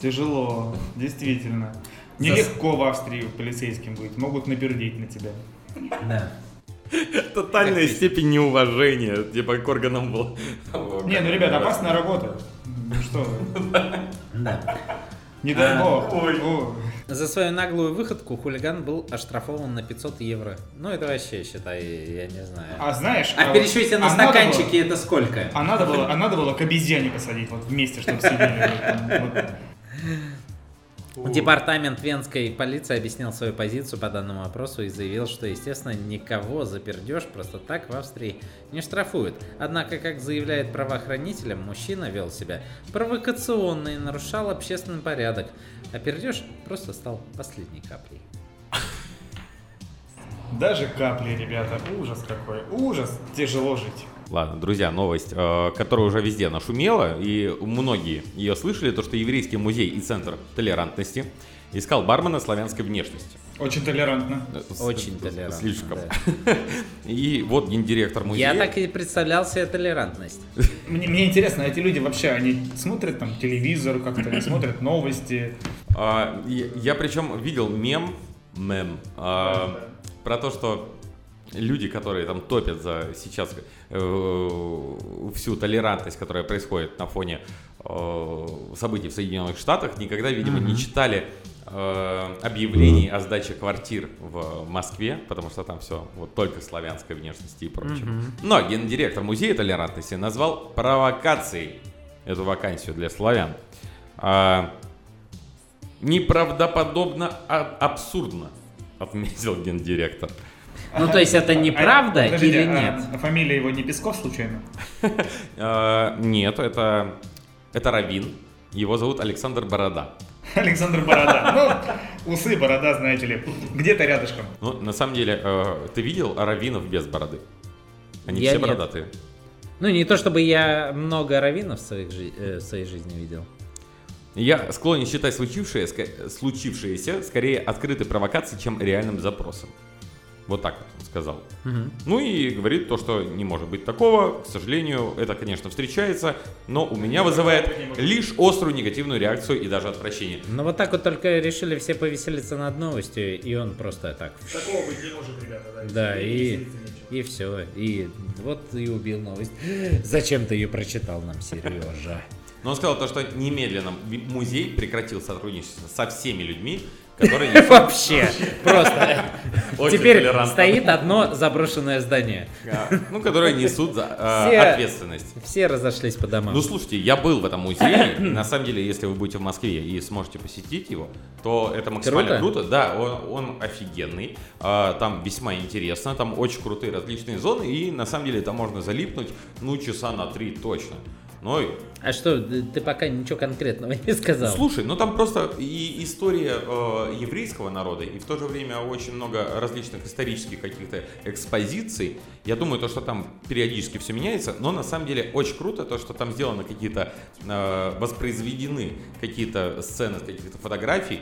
Тяжело, действительно. Нелегко в Австрии полицейским быть. Могут напердеть на тебя. Да. Тотальная степень неуважения, типа к органам был. Не, ну, ребят, опасная работа. Ну что вы. Да. Не дай А, бог. За свою наглую выходку хулиган был оштрафован на 500 евро. Ну, это вообще, считай, я не знаю. А знаешь... А вот- пересчете на а надо было- стаканчики это сколько? А надо было, а надо было к обезьяне посадить вот вместе, чтобы сидели. Вот. Департамент венской полиции объяснил свою позицию по данному вопросу и заявил, что, естественно, никого за пердеж просто так в Австрии не штрафуют. Однако, как заявляет правоохранителям, мужчина вел себя провокационно и нарушал общественный порядок. А пердеж просто стал последней каплей. Даже капли, ребята. Ужас какой. Ужас. Тяжело жить. Ладно, друзья, новость, э, которая уже везде нашумела, и многие ее слышали, то, что еврейский музей и центр толерантности искал бармена славянской внешности. Очень толерантно. Очень толерантно, Слишком. да. И вот гендиректор музея... Я так и представлял себе толерантность. Мне, мне интересно, эти люди вообще, они смотрят там телевизор как-то, они смотрят новости. А, я, я причем видел мем, мем, а, про то, что люди, которые там топят за сейчас э, всю толерантность, которая происходит на фоне э, событий в Соединенных Штатах, никогда, видимо, не читали э, объявлений о сдаче квартир в Москве, потому что там все вот только славянской внешности и прочее. Но гендиректор музея толерантности назвал провокацией эту вакансию для славян. А, Неправдоподобно а- абсурдно, отметил гендиректор. Ну, то есть это неправда А, или а нет? фамилия его не Песков случайно? Э, Нет, это, это Равин. Его зовут Александр Борода. Александр Борода. Ну, усы, борода, знаете ли, где-то рядышком. Ну, на самом деле, э, ты видел раввинов без бороды? Они Я все нет. бородатые. Ну, не то чтобы я много раввинов в, своих э, в своей жизни видел. Я склонен считать случившееся, случившееся скорее открытой провокацией, чем реальным запросом. Вот так вот он сказал. Ну и говорит то, что не может быть такого. К сожалению, это, конечно, встречается, но у меня вызывает лишь острую негативную реакцию и даже отвращение. Ну, вот так вот только решили все повеселиться над новостью, и он просто так... Такого быть не может, ребята. Да, и, и все. И вот и убил новость. Зачем ты ее прочитал нам, Сережа? Но он сказал то, что немедленно музей прекратил сотрудничество со всеми людьми, которые несут Вообще, просто. Теперь стоит одно заброшенное здание. ну, которые несут Все- ответственность. Все разошлись по домам. Ну, слушайте, я был в этом музее. На самом деле, если вы будете в Москве и сможете посетить его, то это максимально Круто? Да, он, он офигенный. А, Там весьма интересно. Там очень крутые различные зоны. И на самом деле там можно залипнуть, ну, часа на три точно. Ну, и- А что, ты ты пока ничего конкретного не сказал? слушай, ну там просто и история э, еврейского народа, и в то же время очень много различных исторических каких-то экспозиций. Я думаю, то, что там периодически все меняется, но на самом деле очень круто то, что там сделаны какие-то, э, воспроизведены какие-то сцены, каких-то фотографий.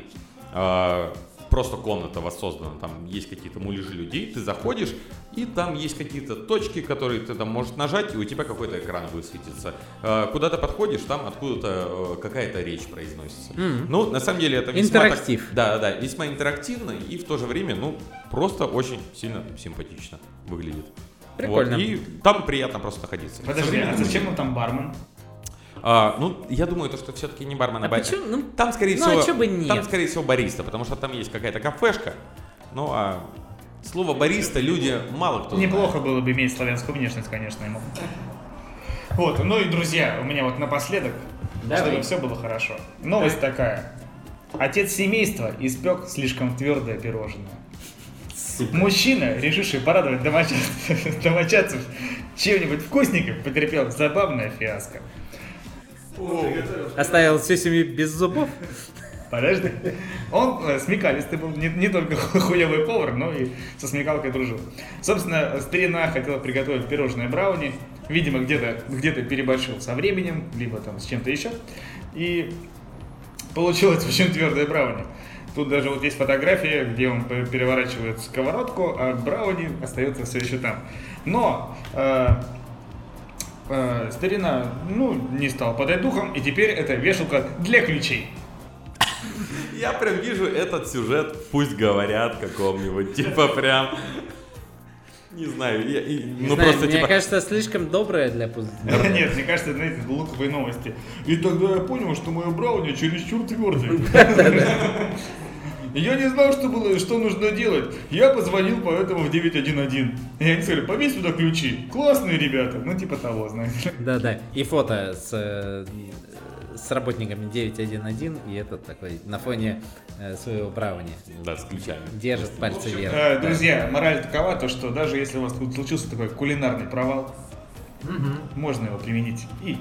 Э, Просто комната воссоздана, там есть какие-то муляжи людей, ты заходишь, и там есть какие-то точки, которые ты там можешь нажать, и у тебя какой-то экран будет светиться. Э, Куда ты подходишь, там откуда-то э, какая-то речь произносится. Ну, на самом деле это весьма... так- Интерактив. да, да, весьма интерактивно, и в то же время, ну, просто очень сильно симпатично выглядит. Прикольно. Вот, и там приятно просто находиться. Подожди, а зачем он там бармен? А, ну, я думаю, то, что все-таки не бармен, а, А почему? Ну, Там, скорее ну, всего, а бы нет? там, скорее всего, бариста, потому что там есть какая-то кафешка. Ну, а слово бариста люди мало кто знает. Неплохо было бы иметь славянскую внешность, конечно, ему. Вот, ну и, друзья, у меня вот напоследок, Давай. чтобы все было хорошо. Новость такая. Отец семейства испек слишком твердое пирожное. Мужчина, решивший порадовать домочадцев, домочадцев чем-нибудь вкусненьким, потерпел забавное фиаско. Оставил всю семью без зубов? Подожди. Он э, смекалистый был, не, не только хуевый повар, но и со смекалкой дружил. Собственно, старина хотела приготовить пирожное брауни. Видимо, где-то где переборщил со временем, либо там с чем-то еще. И получилось очень твердое брауни. Тут даже вот есть фотография, где он пе- переворачивает сковородку, а брауни остается все еще там. Но э, э, старина, ну, не стал подать духом, и теперь это вешалка для ключей. Я прям вижу этот сюжет, пусть говорят каком-нибудь, типа прям... Не знаю, я, и- Не ну знаю, просто мне типа... кажется, слишком доброе для пуз... Нет, мне кажется, это, знаете, луковые новости. И тогда я понял, что мое брауни чересчур твердый. Я не знал, что, было, что нужно делать. Я позвонил поэтому в 911. И они сказали, повесь сюда ключи. Классные ребята. Ну, типа того, знаете. Да-да. И фото с, э, с работниками 911, и этот такой на фоне э, своего брауни. Да, с ключами. Держит пальцы вверх. Э, Да. Друзья, мораль такова, то, что даже если у вас тут случился такой кулинарный провал, можно его применить и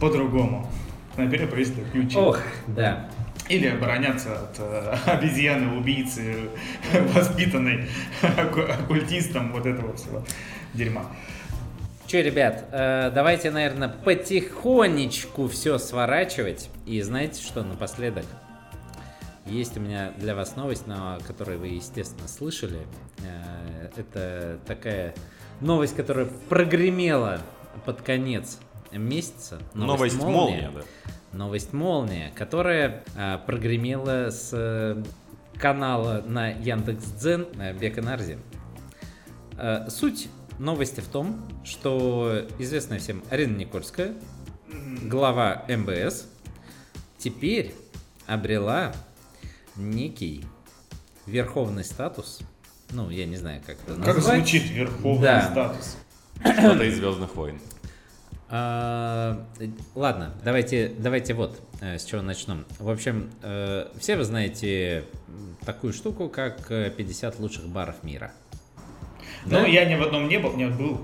по-другому. Например, повесить ключи. Ох, да. Или обороняться от э, обезьяны-убийцы, воспитанной оку- оккультистом вот этого всего дерьма. Че, ребят, э, давайте, наверное, потихонечку все сворачивать. И знаете что, напоследок? Есть у меня для вас новость, на которую вы, естественно, слышали. Э, Это такая новость, которая прогремела под конец месяца. Новость молния, да. Новость молния, которая а, прогремела с э, канала на Яндекс.Дзен э, Бека Нарзи. Э, суть новости в том, что известная всем Арина Никольская, глава МБС, теперь обрела некий верховный статус. Ну, я не знаю, как это Как назвать. звучит верховный Да. статус? Что-то из Звездных войн. А, ладно, давайте, давайте вот э, с чего начнем. В общем, э, все вы знаете такую штуку, как э, 50 лучших баров мира. Да? Ну, я ни в одном не был, нет, был.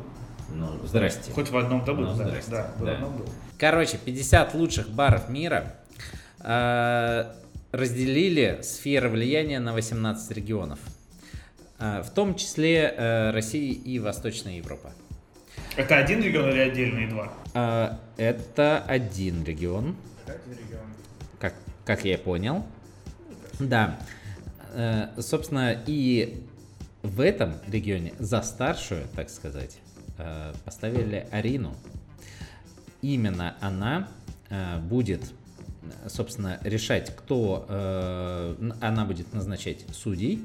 Ну, здрасте. Хоть в одном-то был, Ну, да. здрасте. Да, Да. одном был. Короче, 50 лучших баров мира э, разделили сферы влияния на 18 регионов. Э, в том числе э, Россия и Восточная Европа. Это один регион или отдельные два? Э, это один регион, как, как я понял. Да. Э, собственно, и в этом регионе за старшую, так сказать, э, поставили Арину. Именно она э, будет, собственно, решать, кто... э, она будет назначать судей,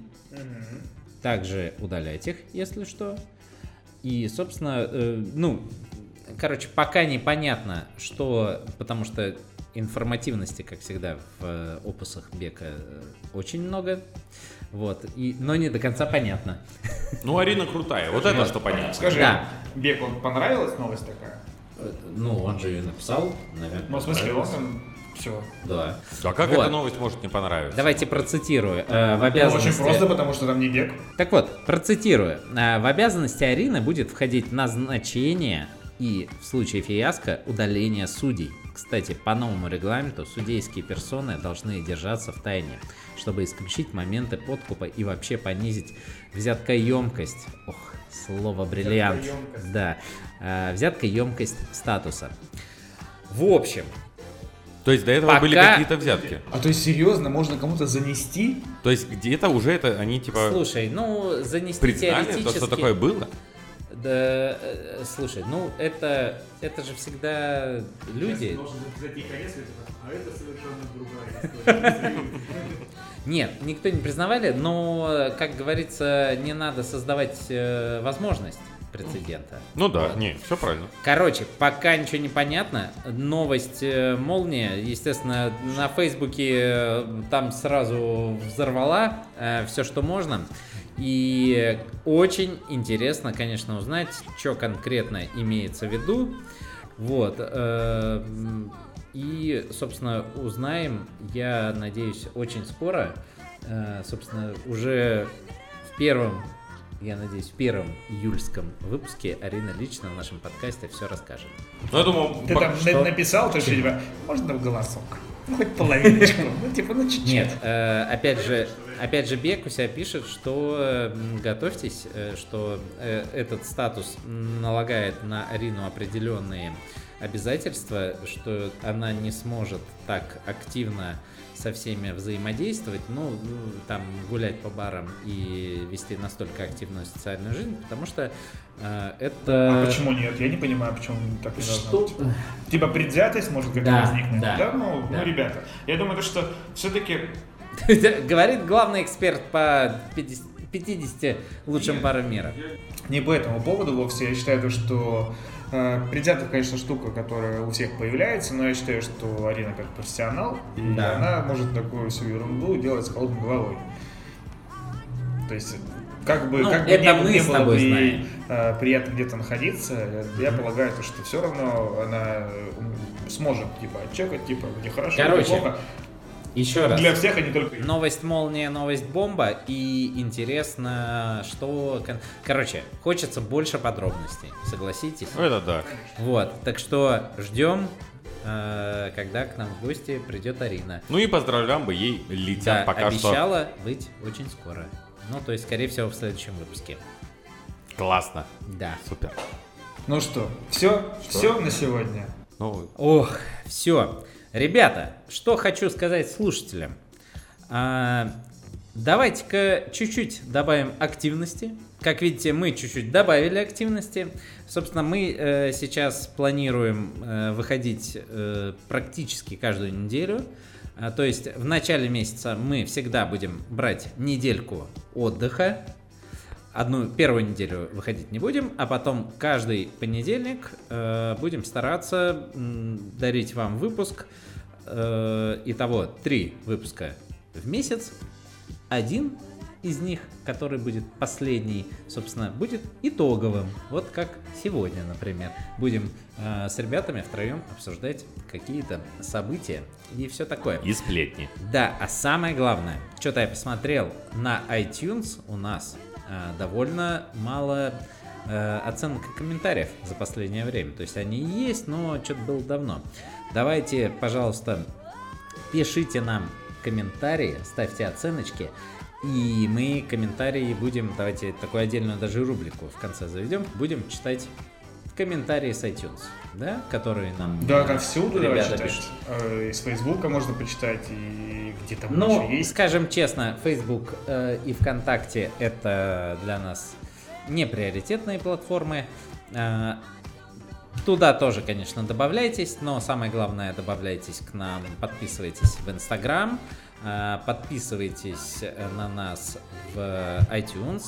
также удалять их, если что. И, собственно, э, ну, короче, пока непонятно, что, потому что информативности, как всегда, в э, опусах Бека э, очень много, вот, и, но не до конца понятно. Ну, Арина крутая, вот это что понятно. Скажи, Да. Беку понравилась новость такая? Э, Ну, он же ее написал, наверное. Ну, в смысле, он там все. Да. А как Вот. эта новость может не понравиться? Давайте процитирую. Э, в Очень обязанности... просто, потому что там не бег. Так вот, процитирую. А, В обязанности Арины будет входить назначение и, в случае фиаско, удаление судей. Кстати, по новому регламенту судейские персоны должны держаться в тайне, чтобы исключить моменты подкупа и вообще понизить взяткоемкость. Ох, слово бриллиант. Взяткоемкость. Да. А, Взяткоемкость статуса. В общем, То есть до этого Пока- были какие-то взятки. А то есть серьезно, можно кому-то занести? То есть где-то уже это они типа слушай, ну, занести признали, то, теоретически... что такое было? Да, э, слушай, ну это, это же всегда люди. А. Нет, никто не признавали, но, как говорится, не надо создавать э, возможность прецедента. Ну да, не, все правильно. Короче, пока ничего не понятно. Новость э, молния, естественно, на Фейсбуке э, там сразу взорвала все, что можно. И очень интересно, конечно, узнать, что конкретно имеется в виду. Вот. э, И, собственно, узнаем, я надеюсь, очень скоро. Э, Собственно, уже в первом я надеюсь, в первом июльском выпуске Арина лично в нашем подкасте все расскажет. Ну, я думаю, Ты по- там что? написал, то что типа, можно в голосок? Ну, хоть половиночку. Ну, типа, ну, чуть-чуть. Нет, э, опять же, опять же, Бек у себя пишет, что готовьтесь, э, что э, этот статус налагает на Арину определенные обязательства, что она не сможет так активно со всеми взаимодействовать, ну, ну, там, гулять по барам и вести настолько активную социальную жизнь, потому что э, это... А почему нет? Я не понимаю, почему так не должно Что? быть. Типа предвзятость может как-то Да, возникнуть. да, Ну, да. ну, ребята, я думаю, то, что все-таки Говорит главный эксперт по 50, 50 лучшим барам мира. не по этому поводу вовсе. Я считаю, то, что э, предвзятость, конечно, штука, которая у всех появляется, но я считаю, что Арина как профессионал, и Да. она может такую всю ерунду делать с холодной головой. То есть, как бы, Ну, как бы не, мы не было знаем. э, приятно где-то находиться, я полагаю, то, что все равно она сможет, типа, отчекать, типа, где хорошо, где Короче, плохо. Еще раз. Для всех, а не только Новость молния, новость бомба. И интересно, что... Короче, хочется больше подробностей, согласитесь? Ну, это да. Вот, так что ждем, э, когда к нам в гости придет Арина. Ну и поздравляем бы ей Да, летят пока что. обещала быть очень скоро. Ну, то есть, скорее всего, в следующем выпуске. Классно. Да. Супер. Ну что, все, все на сегодня. Ну, Ох, все. Ребята, что хочу сказать слушателям. А, давайте-ка чуть-чуть добавим активности. Как видите, мы чуть-чуть добавили активности. Собственно, мы э, сейчас планируем э, выходить э, практически каждую неделю. А, то есть в начале месяца мы всегда будем брать недельку отдыха. Одну первую неделю выходить не будем, а потом каждый понедельник э, будем стараться м, дарить вам выпуск. Э, итого три выпуска в месяц. Один из них, который будет последний, собственно, будет итоговым. Вот как сегодня, например. Будем э, с ребятами втроем обсуждать какие-то события и все такое. И сплетни. Да, а самое главное, что-то я посмотрел, на iTunes у нас э, довольно мало э, оценок и комментариев за последнее время. То есть они есть, но что-то было давно. Давайте, пожалуйста, пишите нам комментарии, ставьте оценочки. И мы комментарии будем, давайте такую отдельную даже рубрику в конце заведем, будем читать комментарии с iTunes, да, которые нам Да, э, да, всюду ребята пишут. Э, Из Фейсбука можно почитать, и где там Ну, есть. скажем честно, Facebook э, и ВКонтакте это для нас не приоритетные платформы. Э, туда тоже, конечно, добавляйтесь, но самое главное, добавляйтесь к нам, подписывайтесь в Инстаграм, э, подписывайтесь э, на нас в iTunes.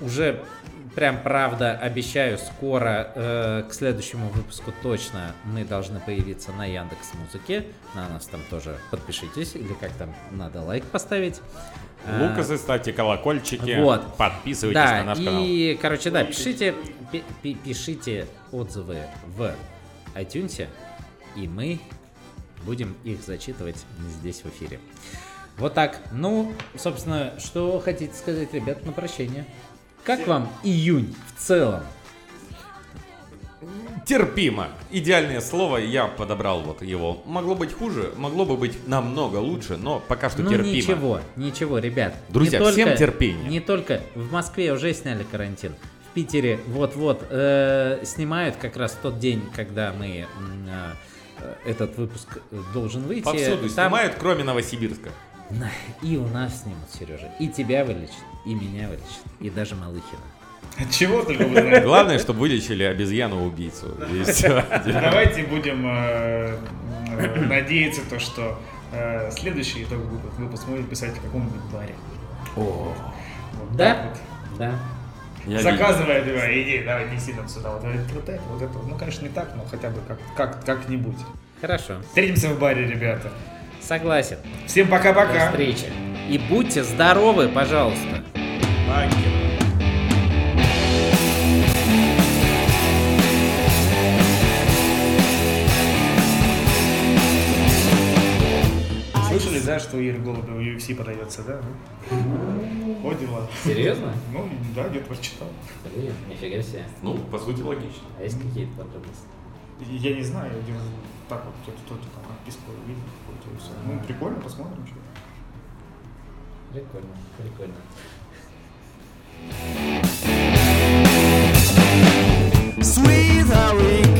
Уже прям правда обещаю, скоро э, к следующему выпуску точно мы должны появиться на Яндекс Музыке. На нас там тоже подпишитесь, или как там надо лайк поставить. Э, Лукасы, ставьте колокольчики, Вот. подписывайтесь да, на наш канал. и, короче, да, пишите, пи- пи- пишите отзывы в iTunes, и мы будем их зачитывать здесь в эфире. Вот так. Ну, собственно, что хотите сказать, ребят, на прощение? Как вам июнь в целом? Терпимо. Идеальное слово, я подобрал вот его. Могло быть хуже, могло бы быть намного лучше, но пока что ну терпимо. ничего, ничего, ребят. Друзья, не всем только- терпения. Не только в Москве уже сняли карантин. В Питере вот-вот э, снимают как раз в тот день, когда мы э, этот выпуск должен выйти. Повсюду Там- снимают, кроме Новосибирска. И у нас снимут, Сережа. И тебя вылечат, и меня вылечат, и даже Малыхина. От чего только вы знаете. Главное, чтобы вылечили обезьяну-убийцу. Давайте будем э, э, надеяться, то, что э, следующий выпуск вы посмотрите писать в каком-нибудь баре. О, да? Да. Я Заказывай, давай, иди, давай, неси нам сюда. Вот, вот это, вот это. Ну, конечно, не так, но хотя бы как, как, как-нибудь. Хорошо. Встретимся в баре, ребята. Согласен. Всем До пока-пока. встречи. И будьте здоровы, пожалуйста. Слышали, да, что Ира Голубева в UFC подается, да? Вот дела. Серьезно? Ну, да, где-то прочитал. Блин, нифига себе. Ну, по сути, логично. А есть какие-то подробности? Я не знаю, я делаю так вот, типа, кто-то, кто-то там отписку увидел какую-то все. Ну, прикольно, посмотрим, что. Прикольно, прикольно. Sweet Harry.